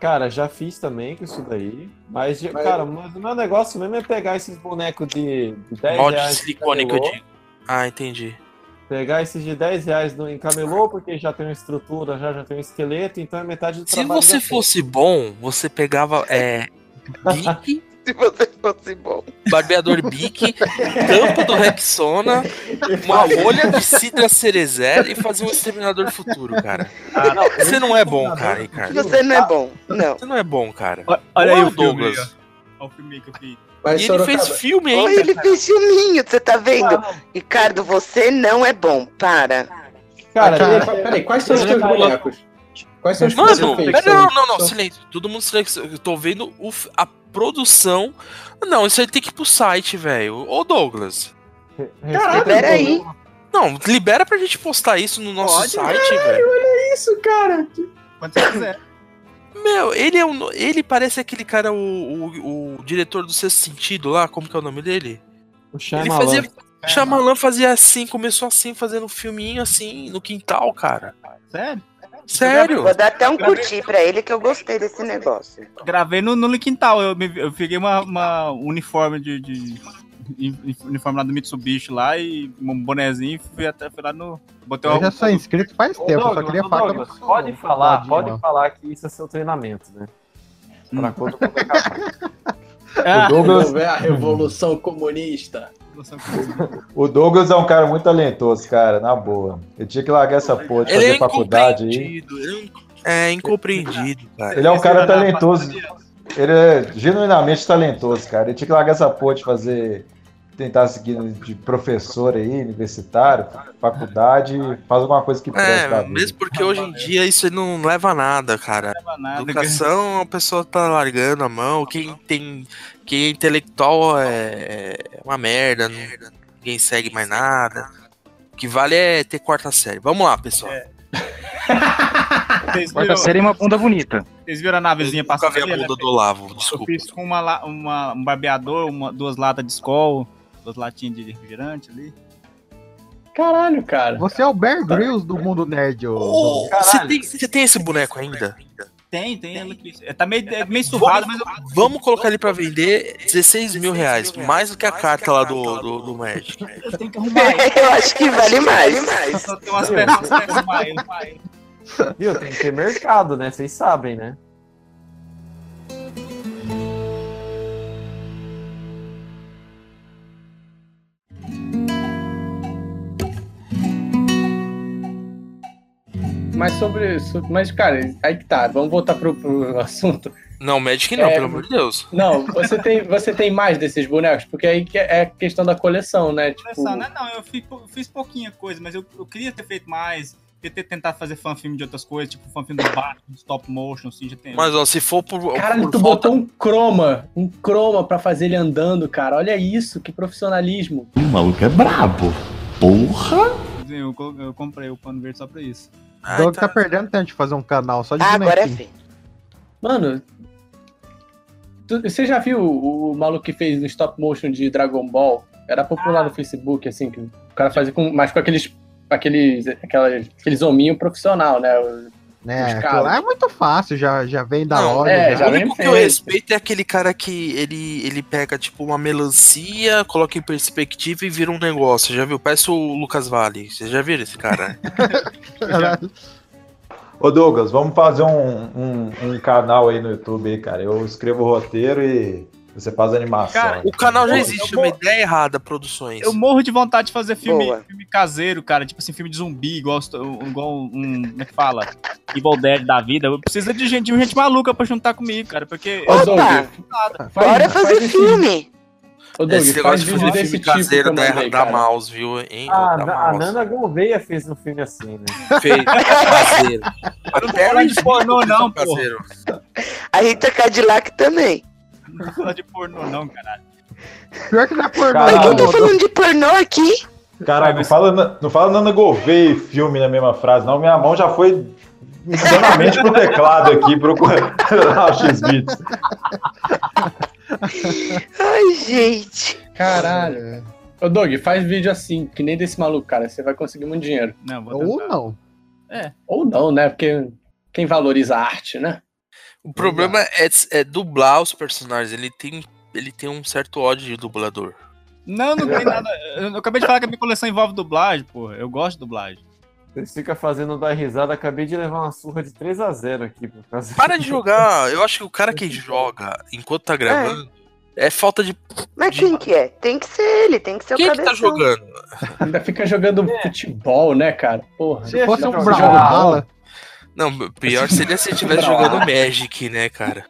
Cara, já fiz também com isso daí. Mas, Mas- cara, mas o meu negócio mesmo é pegar esses bonecos de, de 10 molde de reais. silicone que eu digo. Ah, entendi. Pegar esses de 10 reais no, em camelô, porque já tem uma estrutura, já, já tem um esqueleto, então é metade do Se trabalho. você já fosse bom, você pegava é, bique, Se você fosse bom. barbeador bique, tampa do Rexona, uma rolha de Cidra Cerezer e fazia um exterminador do futuro, cara. Você não é bom, cara, Ricardo. Você não é bom. Não. Você não é bom, cara. Olha aí o filme Douglas. Olha o filme que eu fiz. Mas E ele fez filme ainda. ele fez filminho, você tá vendo? Ricardo, você não é bom. Para. Cara, Peraí, peraí, quais são os teus bonecos? Quais são os Mano, fez? não, não, não, silêncio. Todo mundo silêncio. Eu tô vendo o a produção. Não, isso aí tem que ir pro site, velho. Ô, Douglas. Caralho, Pera aí. Não, libera pra gente postar isso no nosso Pode, site, velho. Olha isso, cara. Quando você quiser. Meu, ele é um. Ele parece aquele cara, o, o, o diretor do sexto sentido lá, como que é o nome dele? O Ele Shyamalan. fazia. Shyamalan fazia assim, começou assim, fazendo um filminho assim, no quintal, cara. Sério? Sério? Vou dar até um curtir pra ele que eu gostei desse negócio. Gravei no, no Quintal. Eu, me- eu peguei uma, uma uniforme de, de- uni- Uniforme lá do Mitsubishi lá e um bonezinho e fui, até, fui lá no. Botei Eu uma- já sou inscrito faz tempo, eu só Douglas, queria falar Douglas, sou pode falar, pode não. falar que isso é seu treinamento, né? Pra quando acabar. Ah, O Douglas, Vamos ver a revolução comunista. O Douglas é um cara muito talentoso, cara, na boa. Ele tinha que largar essa porra de Ele é fazer faculdade aí. é É incompreendido, cara. Ele é um cara talentoso. Ele é genuinamente talentoso, cara. Ele tinha que largar essa porra de fazer tentar seguir de professor aí, universitário, faculdade, faz alguma coisa que presta. É, mesmo porque hoje em dia isso não leva a nada, cara. nada, Educação, a pessoa tá largando a mão. Quem tem. Quem é intelectual é é uma merda, não- ninguém segue mais nada. O que vale é ter quarta série. Vamos lá, pessoal. Vocês Quarta série é uma bunda bonita. vocês viram a navezinha Nunca passando vi a bunda né? do Olavo, Eu desculpa. fiz com uma, uma- um barbeador, uma, duas latas de Skol, duas latinhas de refrigerante ali. Caralho, cara. Você é o Bear Grylls do mundo nerd, ô. Ô, Você tem, você tem esse boneco ainda? Tem, tem ela aqui. É, Tá meio, é meio surrado, mas eu, Vamos colocar ele pra vender 16 mil reais. Mais do que a carta lá do, do, do Magic. eu tenho que arrumar ele. Eu acho que vale mais. Só tem umas peças pra arrumar ele. Viu? Tem que ter mercado, né? Vocês sabem, né? Mas sobre isso. Mas, cara, aí que tá. Vamos voltar pro, pro assunto. Não, Magic não, É, pelo amor de Deus. Não, você tem, você tem mais desses bonecos? Porque aí que é questão da coleção, né? Tipo, Coleção, né? Não, eu fiz, fiz pouquinha coisa, mas eu, eu queria ter feito mais. Queria ter tentado fazer fan-filme de outras coisas, tipo fan-filme do Batman, do stop motion, assim, já tem. Mas ó, se for por. Caralho, por tu falta- botou um croma, um croma pra fazer ele andando, cara. Olha isso, que profissionalismo. O maluco é brabo. Porra! Eu, eu comprei o pano verde só pra isso. O Doug tá perdendo tempo de fazer um canal só de Ah, agora é fim. Mano, tu- você já viu o, o maluco que fez no stop motion de Dragon Ball? Era popular no Facebook, assim, que o cara fazia com, mas com aqueles, aqueles, aquelas, aqueles hominhos profissional, né? Né? lá é muito fácil, já, já vem da Não, loja. é, já. já o vem único que eu respeito é aquele cara que ele, ele pega, tipo, uma melancia, coloca em perspectiva e vira um negócio. Já viu? Parece o Lucas Vale. Vocês já viram esse cara? Ô Douglas, vamos fazer um, um, um canal aí no YouTube aí, cara. Eu escrevo o roteiro e você faz animação. Cara, aí. O canal já existe, uma ideia errada, produções. Eu morro de vontade de fazer filme, Boa. filme caseiro, cara. Tipo assim, filme de zumbi, igual, igual um. Como é que fala? Evil Dead da vida. Eu preciso de gente, de gente maluca pra juntar comigo, cara. Porque. Ô, Doug, bora faz fazer filme. Ô, Doug, Esse negócio de fazer filme tipo caseiro que eu da, mandei, da. Mouse, viu? Hein? Ah, da a, Mouse. Nana Gouveia fez um filme assim, né? Feio, caseiro. Eu não de pornô, não, pô. Caseiro. A Rita Cadillac também. Não tô falando de pornô, não, caralho. Pior que não é pornô, Caralho. Mas não, eu tô Doug. falando de pornô aqui. Cara, não fala, não fala Nana Gouveia e filme na mesma frase, não. Minha mão já foi insanamente pro teclado aqui procurando o X-Vídeos. Ai, gente. Caralho. Ô, Doug, faz vídeo assim, que nem desse maluco, cara. Você vai conseguir muito dinheiro. Não, vou Ou não. É. Ou não, né? Porque quem valoriza a arte, né? O problema é, é dublar os personagens. Ele tem, ele tem um certo ódio de dublador. Não, não tem nada. Eu, acabei de falar que a minha coleção envolve dublagem, pô. Eu gosto de dublagem. Vocês ficam fazendo dar risada. Acabei de levar uma surra de 3 a 0 aqui. Por causa Para de jogar. Eu acho que o cara que joga enquanto tá gravando é, falta de. Mas quem que é? Tem que ser ele, tem que ser Quem o que tá jogando? Ainda fica jogando futebol, né, cara? Porra. Se fosse um Joga Brawlhalla, Não, pior seria se ele estivesse jogando Magic, né, cara?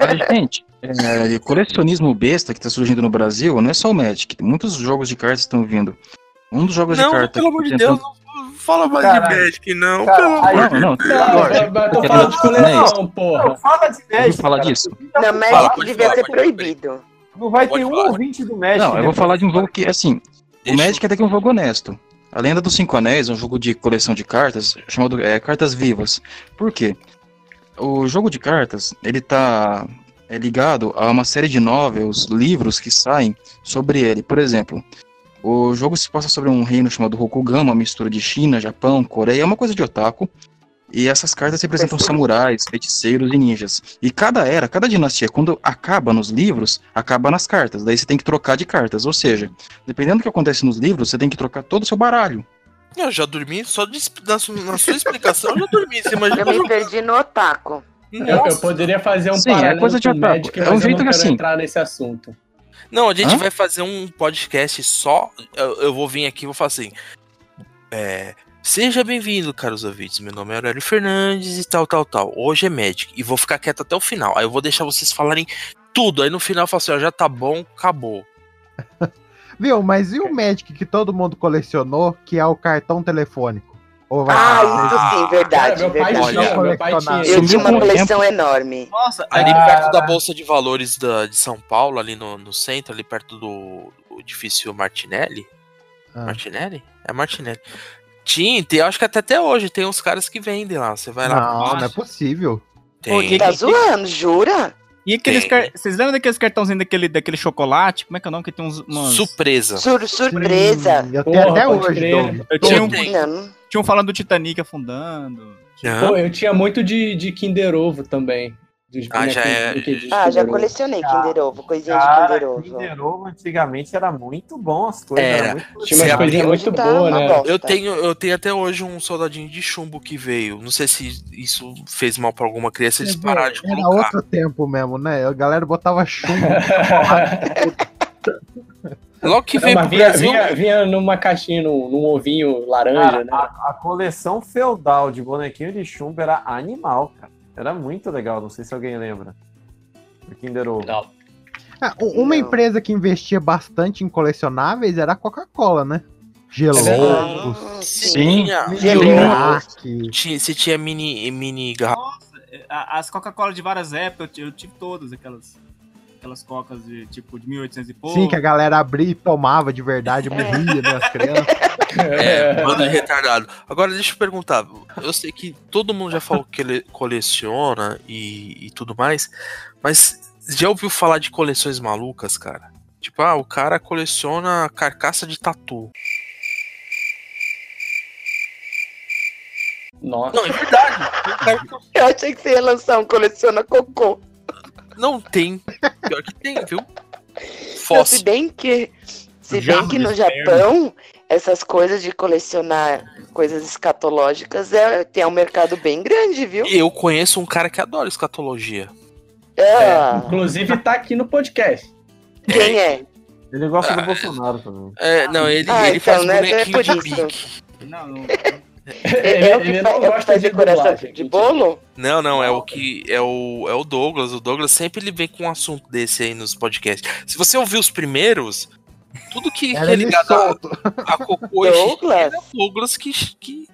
Mas, gente, é, colecionismo besta que tá surgindo no Brasil não é só o Magic. Muitos jogos de cartas estão vindo. Um dos jogos Não, de cartas. pelo amor de tá Deus, tentando- não fala mais Caralho. de Magic, não. Cara, pelo aí- amor de Não, não, Não, mas eu tô É falando de coleção, porra. Fala de Vamos Magic. falar cara. disso? Não, Fala, Magic devia falar, ser proibido. Não vai Pode ter um falar. ouvinte do Magic. Não, eu vou depois. falar de um jogo que, assim, o Deixa eu- Magic até que é um jogo honesto. A Lenda dos Cinco Anéis é um jogo de coleção de cartas chamado é, Cartas Vivas. Por quê? O jogo de cartas, ele tá é, ligado a uma série de novels, livros que saem sobre ele. Por exemplo, o jogo se passa sobre um reino chamado Rokugan, uma mistura de China, Japão, Coreia, é uma coisa de otaku. E essas cartas representam samurais, feiticeiros e ninjas. E cada era, cada dinastia, quando acaba nos livros, acaba nas cartas. Daí você tem que trocar de cartas. Ou seja, dependendo do que acontece nos livros, você tem que trocar todo o seu baralho. Eu já dormi, só de, na, su- na sua explicação eu já dormi. Você imagina Eu me perdi no otaku. Eu, eu poderia fazer um Sim, é coisa de otaku. Magic, É um mas eu jeito que quero assim- entrar nesse assunto. Não, a gente Hã? vai fazer um podcast só. Eu, eu vou vir aqui e vou falar assim. É, Seja bem-vindo, caros ouvintes. Meu nome é Aurélio Fernandes e tal, tal, tal. Hoje é Magic. E vou ficar quieto até o final. Aí eu vou deixar vocês falarem tudo. Aí no final fala assim, ó, já tá bom, acabou. Viu? Mas e o Magic que todo mundo colecionou, que é o cartão telefônico? Ou vai Ah, isso sim, verdade, Cara, meu pai verdade. tinha, meu pai tinha. Eu tinha uma coleção enorme. Nossa, Ali ah, perto da Bolsa de Valores da, de São Paulo, ali no, no centro, ali perto do, do edifício Martinelli. Ah. Martinelli? É Martinelli. Tinha, tem, acho que até, até hoje tem uns caras que vendem lá. Você vai lá. Não, não é possível. Tem. Tá zoando, jura? E aqueles car... Vocês lembram daqueles cartãozinhos daquele, daquele chocolate? Como é que é o nome? Que tem uns. Umas... Surpresa. Sur surpresa. Hum, eu tenho Porra, até hoje. Eu tinha um. Não, tinha um falando do Titanic afundando. Pô, eu tinha muito de, de Kinder Ovo também. Dos Ah, já é- Ah, de já colecionei Kinder Ovo, coisinha de Cara, Kinder Ovo. Kinder Ovo antigamente era muito bom as coisas. Era. Era muito Tinha coisinhas abriu- muito Tá uma né? bosta. Eu tenho, eu tenho até hoje um soldadinho de chumbo que veio. Não sei se isso fez mal pra alguma criança, eles pararam de Era colocar. outro tempo mesmo, né? A galera botava chumbo. Logo que veio vinha, Brasil. vinha, vinha numa caixinha, num, num ovinho laranja, Cara, né? a, a coleção feudal de bonequinho de chumbo era animal, cara. Era muito legal, não sei se alguém lembra. Do Kinder Ovo. Não. Ah, u- uma Não. empresa que investia bastante em colecionáveis era a Coca-Cola, né? Geloucos, Ah, Sim. Você tinha mini, mini garrafa. Nossa, a- as Coca-Cola de várias épocas, eu tive todas aquelas. Aquelas cocas de tipo de 1800 e pouco. Sim, que a galera abria e tomava de verdade, morria, né? As crianças. É, bando de retardado. Agora deixa eu perguntar. Eu sei que todo mundo já falou que ele coleciona e, e tudo mais, mas já ouviu falar de coleções malucas, cara? Tipo, ah, o cara coleciona carcaça de tatu. Nossa. Não, é verdade. Eu achei que você ia lançar um coleciona cocô. Não tem. Pior que tem, viu? Não, se Fóssil. bem que. Se bem que no. Japão, essas coisas de colecionar coisas escatológicas é, tem um mercado bem grande, viu? Eu conheço um cara que adora escatologia. Ah, Inclusive tá aqui no podcast. quem é? Ele gosta do Bolsonaro também. É, não, ele, Ah, ele então, faz né, é bonequinho por de isso. bique. Não, não. É, é o que ele não é o que gosta faz de decoração dublagem, de bolo? Não, não, é o que é o, é o Douglas. O Douglas sempre ele vem com um assunto desse aí nos podcasts. Se você ouvir os primeiros, tudo que, é ele ligado a, a cocô e Douglas? era o Douglas que, que,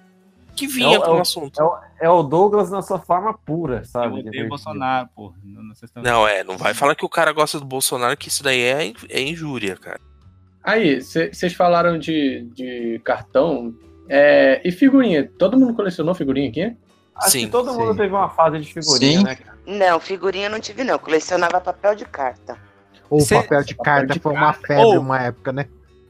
que vinha É o- com é o assunto. É o, é o Douglas na sua forma pura, Eu sabe? odeio Divertido. Bolsonaro, pô. Não, não, vocês estão- Não, é, não vai falar que o cara gosta do Bolsonaro, que isso daí é, é injúria, cara. Aí, vocês falaram de, de cartão é, e figurinha. Todo mundo colecionou figurinha aqui? Acho Sim, que todo mundo sim. teve uma fase de figurinha, Sim. né, cara? Não, figurinha eu não tive, não. Colecionava papel de carta. O Cê- papel de carta de foi uma febre Ô. uma época, né?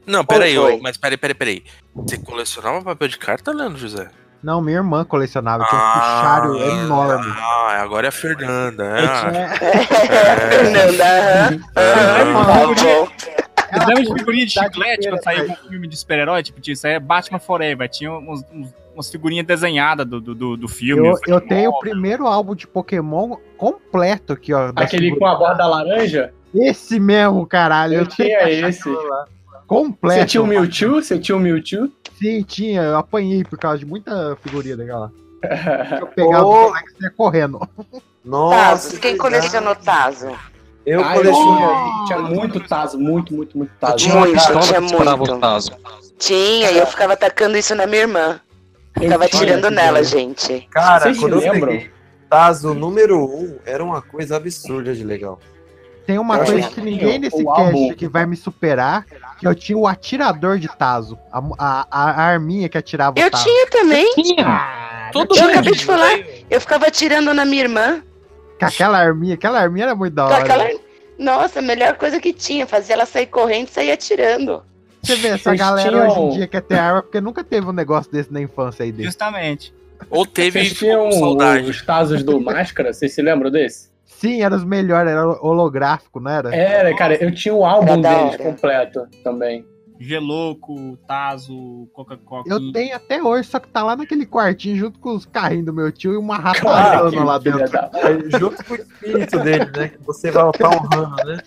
Não, peraí, ô, mas peraí, peraí, peraí. Você colecionava papel de carta, Leandro José? Não, minha irmã colecionava, tinha um fichário enorme. Ah, agora é a Fernanda. Ah, tinha- dá. Ah. Vocês lembram de figurinha de chiclete quando saía um filme de super-herói? Tipo, tinha, saía Batman Forever. Tinha uns, uns- umas figurinhas desenhadas do, do, do, filme. Eu, eu tenho o primeiro álbum de Pokémon completo aqui, ó. Aquele com a borda laranja? Esse mesmo, caralho. Eu tinha tinha que achar esse. Completo. Você tinha o Mewtwo? Você tinha o Mewtwo? Sim, tinha. Eu apanhei por causa de muita figurinha daquela. Eu pegava Ô. o e saia correndo. Nossa, Tazos. Quem verdade. colecionou Tazo? Eu Ah, eu colecionei. tinha, tinha muito Tazo, muito, muito, muito Tazo. Tinha uma Muito, pistola tinha muito. o taso. Tinha, e eu ficava atacando isso na minha irmã. Eu Ficava tinha atirando esse nela, gente. Cara, Vocês quando eu lembram? peguei Tazo número 1, um, era uma coisa absurda de legal. Tem uma Eu coisa que ninguém nesse cast que vai me superar, que eu tinha o atirador de Tazo. A, a, a arminha que atirava Eu o Tazo. tinha também. todo Eu mundo acabei de tinha. falar. Eu ficava atirando na minha irmã. Com aquela arminha, aquela arminha era muito da hora. aquela... Nossa, a melhor coisa que tinha. Fazia ela sair correndo e sair atirando. Você vê, essa Vocês galera tinham- hoje em dia quer ter arma porque nunca teve um negócio desse na infância aí dele. Justamente. Ou teve Vocês tinham saudade. os Tazos do Máscara? Vocês se lembram desse? Sim, era os melhores, era holográfico, não era? Era, cara, eu tinha o álbum deles completo também. Geloco, Tazo, Coca-Cola. Eu tenho até hoje, só que tá lá naquele quartinho junto com os carrinhos do meu tio e uma Cara, ratazana lá dentro. da- É, junto com o espírito dele, né? Que você vai estar honrando, né?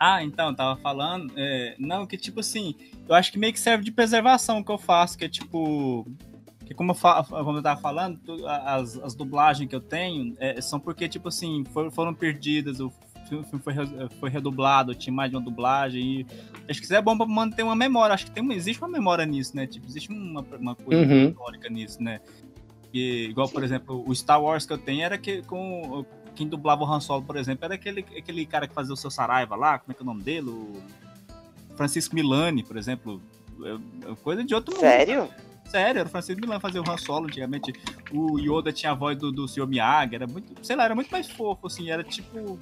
Ah, então, tava falando. é, não, que tipo assim, eu acho que meio que serve de preservação que eu faço, que é tipo. Que como eu, fa- como eu tava falando, as, as dublagens que eu tenho é, são porque, tipo assim, foram, foram perdidas, o filme filme foi, foi redublado, tinha mais de uma dublagem. E acho que isso é bom pra manter uma memória. Acho que tem, existe uma memória nisso, né? Tipo, existe uma, uma coisa Uhum. histórica nisso, né? E, igual, por exemplo, o Star Wars que eu tenho era que com. Quem dublava o Han Solo, por exemplo, era aquele, aquele cara que fazia o seu Saraiva lá, como é que é o nome dele? O Francisco Milani, por exemplo. É- é coisa de outro mundo. Sério? Sério, era o Francisco Milani fazer o Han Solo antigamente. O Yoda tinha a voz do, do Sr. Miyagi, era muito, sei lá, era muito mais fofo, assim, era tipo.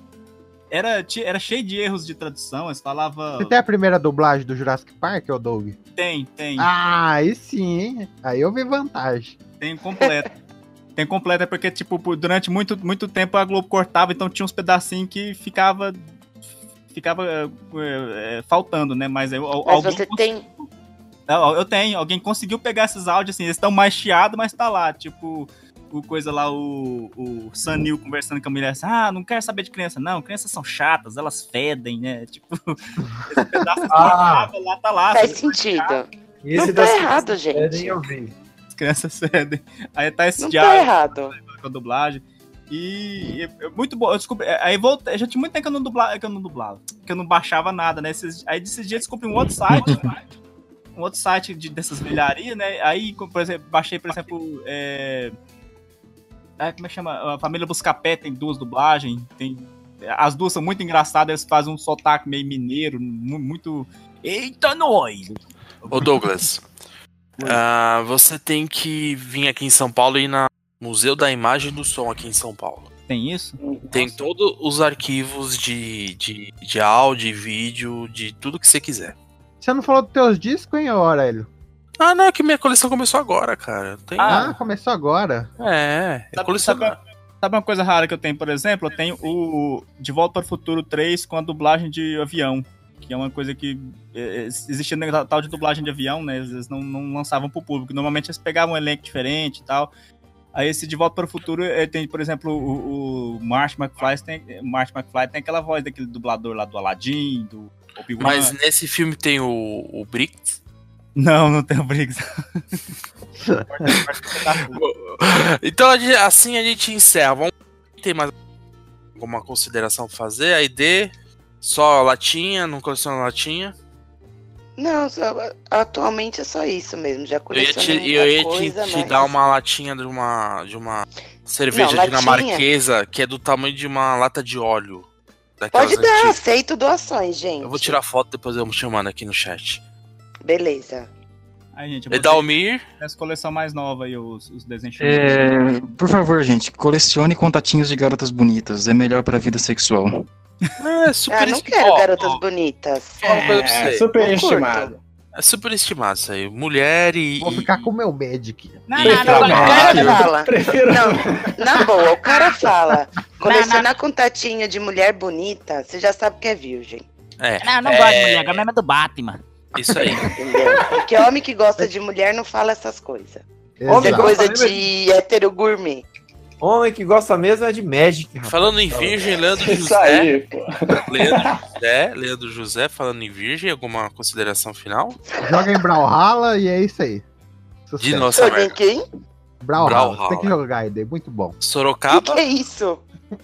Era, era cheio de erros de tradução, eles falavam. Você tem a primeira dublagem do Jurassic Park, ô Doug? Tem, tem. Ah, aí sim, hein? Aí eu vi vantagem. Tem completa. tem completa porque, tipo, por- durante muito, muito tempo a Globo cortava, então tinha uns pedacinhos que ficava. Ficava é, é, faltando, né? Mas, eu, Mas alguém você cons- tem. Não, eu tenho. Alguém conseguiu pegar esses áudios, assim, eles estão mais chiados, mas tá lá. Tipo, o coisa lá, o, o Sanil conversando com a mulher assim, ah, não quero saber de criança, não. Crianças são chatas, elas fedem, né? Tipo, esse pedaço Ah. cortado lá tá lá. Faz você- sentido. Esse Não tá errado, gente. pedem, eu vi. As crianças cedem. Aí tá esse Não tá diálogo errado. com a dublagem. E é- é muito bom. Eu descobri. Aí voltei. Já tinha muito tempo que eu não dublava, que eu não dublava. Que eu não baixava nada, né? Esses- aí desses dias descobri um outro site. um outro site de, dessas velharias, né? Aí, por exemplo, baixei, por exemplo. É... ah, como é que chama? A família Buscapé tem duas dublagens. Tem... As duas são muito engraçadas, eles fazem um sotaque meio mineiro, mu- muito. Eita, nós! Ô Douglas, ah, você tem que vir aqui em São Paulo e ir na Museu da Imagem e do Som aqui em São Paulo. Tem isso? Tem todos os arquivos de, de, de áudio, e vídeo, de tudo que você quiser. Você não falou dos teus discos, hein, ô Aurélio? Ah, não, é que minha coleção começou agora, cara. Tem... Ah, começou agora. É, é coleção. Sabe, sabe uma coisa rara que eu tenho, por exemplo? Eu tenho o De Volta para o Futuro 3 com a dublagem de avião. Que é uma coisa que é, existia na tal de dublagem de avião, né? Eles não, não lançavam pro público. Normalmente eles pegavam um elenco diferente e tal. Aí esse De Volta para o Futuro eh, tem, por exemplo, o, o Marsh McFly tem, Marsh McFly tem aquela voz daquele dublador lá do Aladdin, do Obi-Wan. Mas nesse filme tem o, o Briggs. Não, não tem o Briggs. Então assim a gente encerra. Vamos tem mais alguma consideração pra fazer? A ID, só latinha, não coleciona latinha. Não, só- atualmente é só isso mesmo. Já Eu ia te, eu ia te, coisa, te mas... dar uma latinha de uma, de uma cerveja Não, latinha? dinamarquesa que é do tamanho de uma lata de óleo. Pode dar, antigas. aceito doações, gente. Eu vou tirar foto depois eu vou chamando aqui no chat. Beleza. Aí, gente, eu Edalmir. Essa coleção mais nova aí, os, os desenhos. É, por favor, gente, colecione contatinhos de garotas bonitas. É melhor pra vida sexual. É super Ah, não quero garotas bonitas. Uma coisa pra É, você. superestimado. É superestimado isso aí. Mulher e. Vou ficar com o meu Magic. Não, não, não, o cara fala. Não, na boa, o cara fala. Colecionar contatinho de mulher bonita, você já sabe que é virgem. É. Não, não é, gosto de mulher, a mesma do Batman. Isso aí. Entendeu? Porque homem que gosta de mulher não fala essas coisas. Homem é coisa de hétero gourmet. Homem que gosta mesmo é de Magic, rapaz. Falando em virgem, Leandro Isso José. aí, pô. Leandro José, Leandro José, falando em virgem, alguma consideração final? Joga em Brawlhalla e é isso aí. De nossa Joga em merda. quem? Brawlhalla. Brawlhalla. Tem que jogar aí, muito bom. Sorocaba. Que que é isso?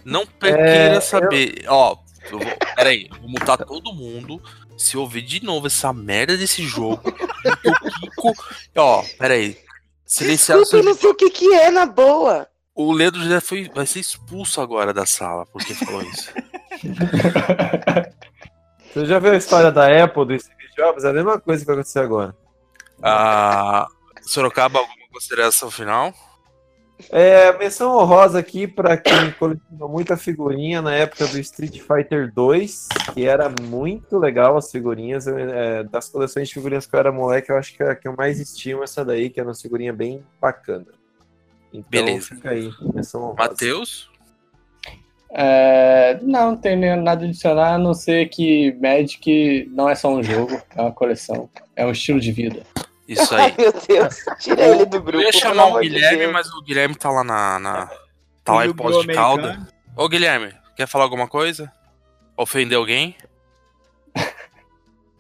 Não É, queira eu- saber. Ó, eu vou, peraí, vou mutar todo mundo. Se ouvir de novo essa merda desse jogo, o Kiko. Ó, peraí. Silenciar o Desculpa, eu não sei o que que é, na boa. O Leandro José foi, vai ser expulso agora da sala porque falou isso. Você já viu a história da Apple, do Steve Jobs? É a mesma coisa que vai acontecer agora. Ah, Sorocaba, alguma consideração final? É, menção honrosa aqui pra quem colecionou muita figurinha na época do Street Fighter 2, que era muito legal as figurinhas. é, das coleções de figurinhas que eu era moleque, eu acho que a que eu mais estimo é essa daí, que era uma figurinha bem bacana. Então, Beleza. fica aí, menção honrosa. Matheus? É, não, não nada a adicionar, a não ser que Magic não é só um jogo, é uma coleção. É um estilo de vida. Isso aí. Ai, meu Deus. Tira ele do grupo. Eu ia chamar o Guilherme, mas o Guilherme tá lá na. na- tá lá em Ele pós de calda. Ô Guilherme, quer falar alguma coisa? Ofender alguém?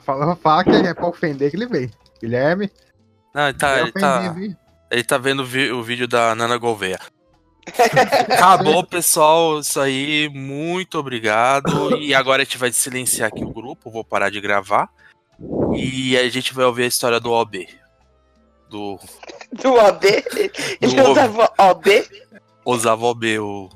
Fala, fala que é pra ofender que ele vem. Guilherme. Não, ele tá. é Ele tá, hein? Ele tá vendo o vídeo da Nana Gouveia. Acabou, pessoal. Isso aí. Muito obrigado. E agora a gente vai silenciar aqui o grupo. Vou parar de gravar. E a gente vai ouvir a história do OB. Do Do OB? Ele Do usava OB? usava OB, o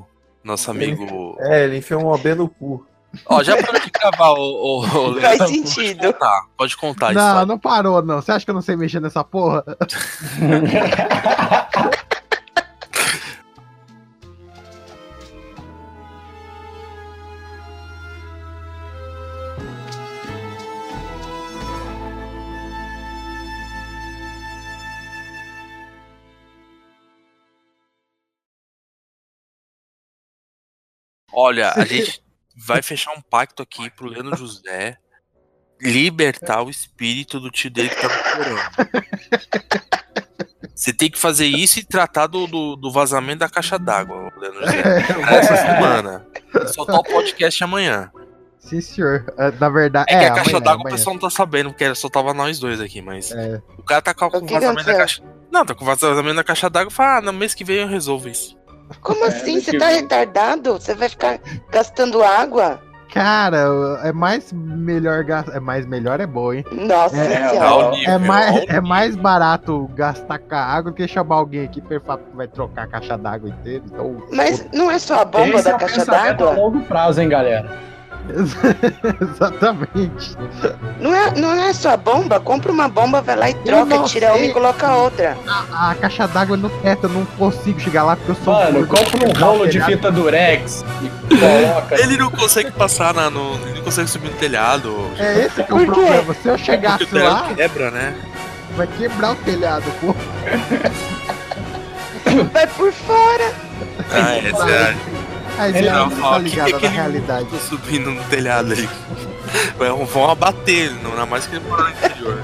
nosso amigo. É, ele enfiou um OB no cu. Ó, já parou de gravar o. o, o Faz sentido. Pode contar, pode contar isso. Não, não parou, não. Você acha que eu não sei mexer nessa porra? Olha, a gente vai fechar um pacto aqui pro Leandro José libertar o espírito do tio dele que tá procurando. Você tem que fazer isso e tratar do, do, do vazamento da caixa d'água, Leandro José. Essa semana. E soltar o podcast amanhã. Sim, senhor. É, Na verdade, É, que é, a caixa amanhã, d'água o pessoal não tá sabendo, porque só tava nós dois aqui, mas. É. O cara tá com, que vazamento da caixa. Não, tá com vazamento da caixa d'água e fala, ah, no mês que vem eu resolvo isso. Como assim? Você tá retardado? Você vai ficar gastando água? Cara, é mais melhor gas- é mais melhor é bom, hein? Nossa é, senhora. é, mais, é mais barato gastar com a água do que chamar alguém aqui falar que vai trocar a caixa d'água inteira. Então, Mas não é só a bomba Esse da é caixa pensamento a d'água? longo prazo, hein, galera? Exatamente. Não é, não é só a bomba? Compra uma bomba, vai lá e troca, tira uma e coloca outra. A, a caixa d'água no teto, eu não consigo chegar lá porque eu sou Mano, compra um rolo de fita durex e coloca. Ele não consegue passar na, no. Ele não consegue subir no telhado. É esse que é Por o quê? problema. Se eu chegasse lá, quebra, né? vai quebrar o telhado, pô. Vai por fora. Ah, é, sério. Aí Ele não, tá ó, que ligado que na realidade. Subindo no telhado ali. Vai- Vão abater ele, não, ainda mais que ele mora no interior.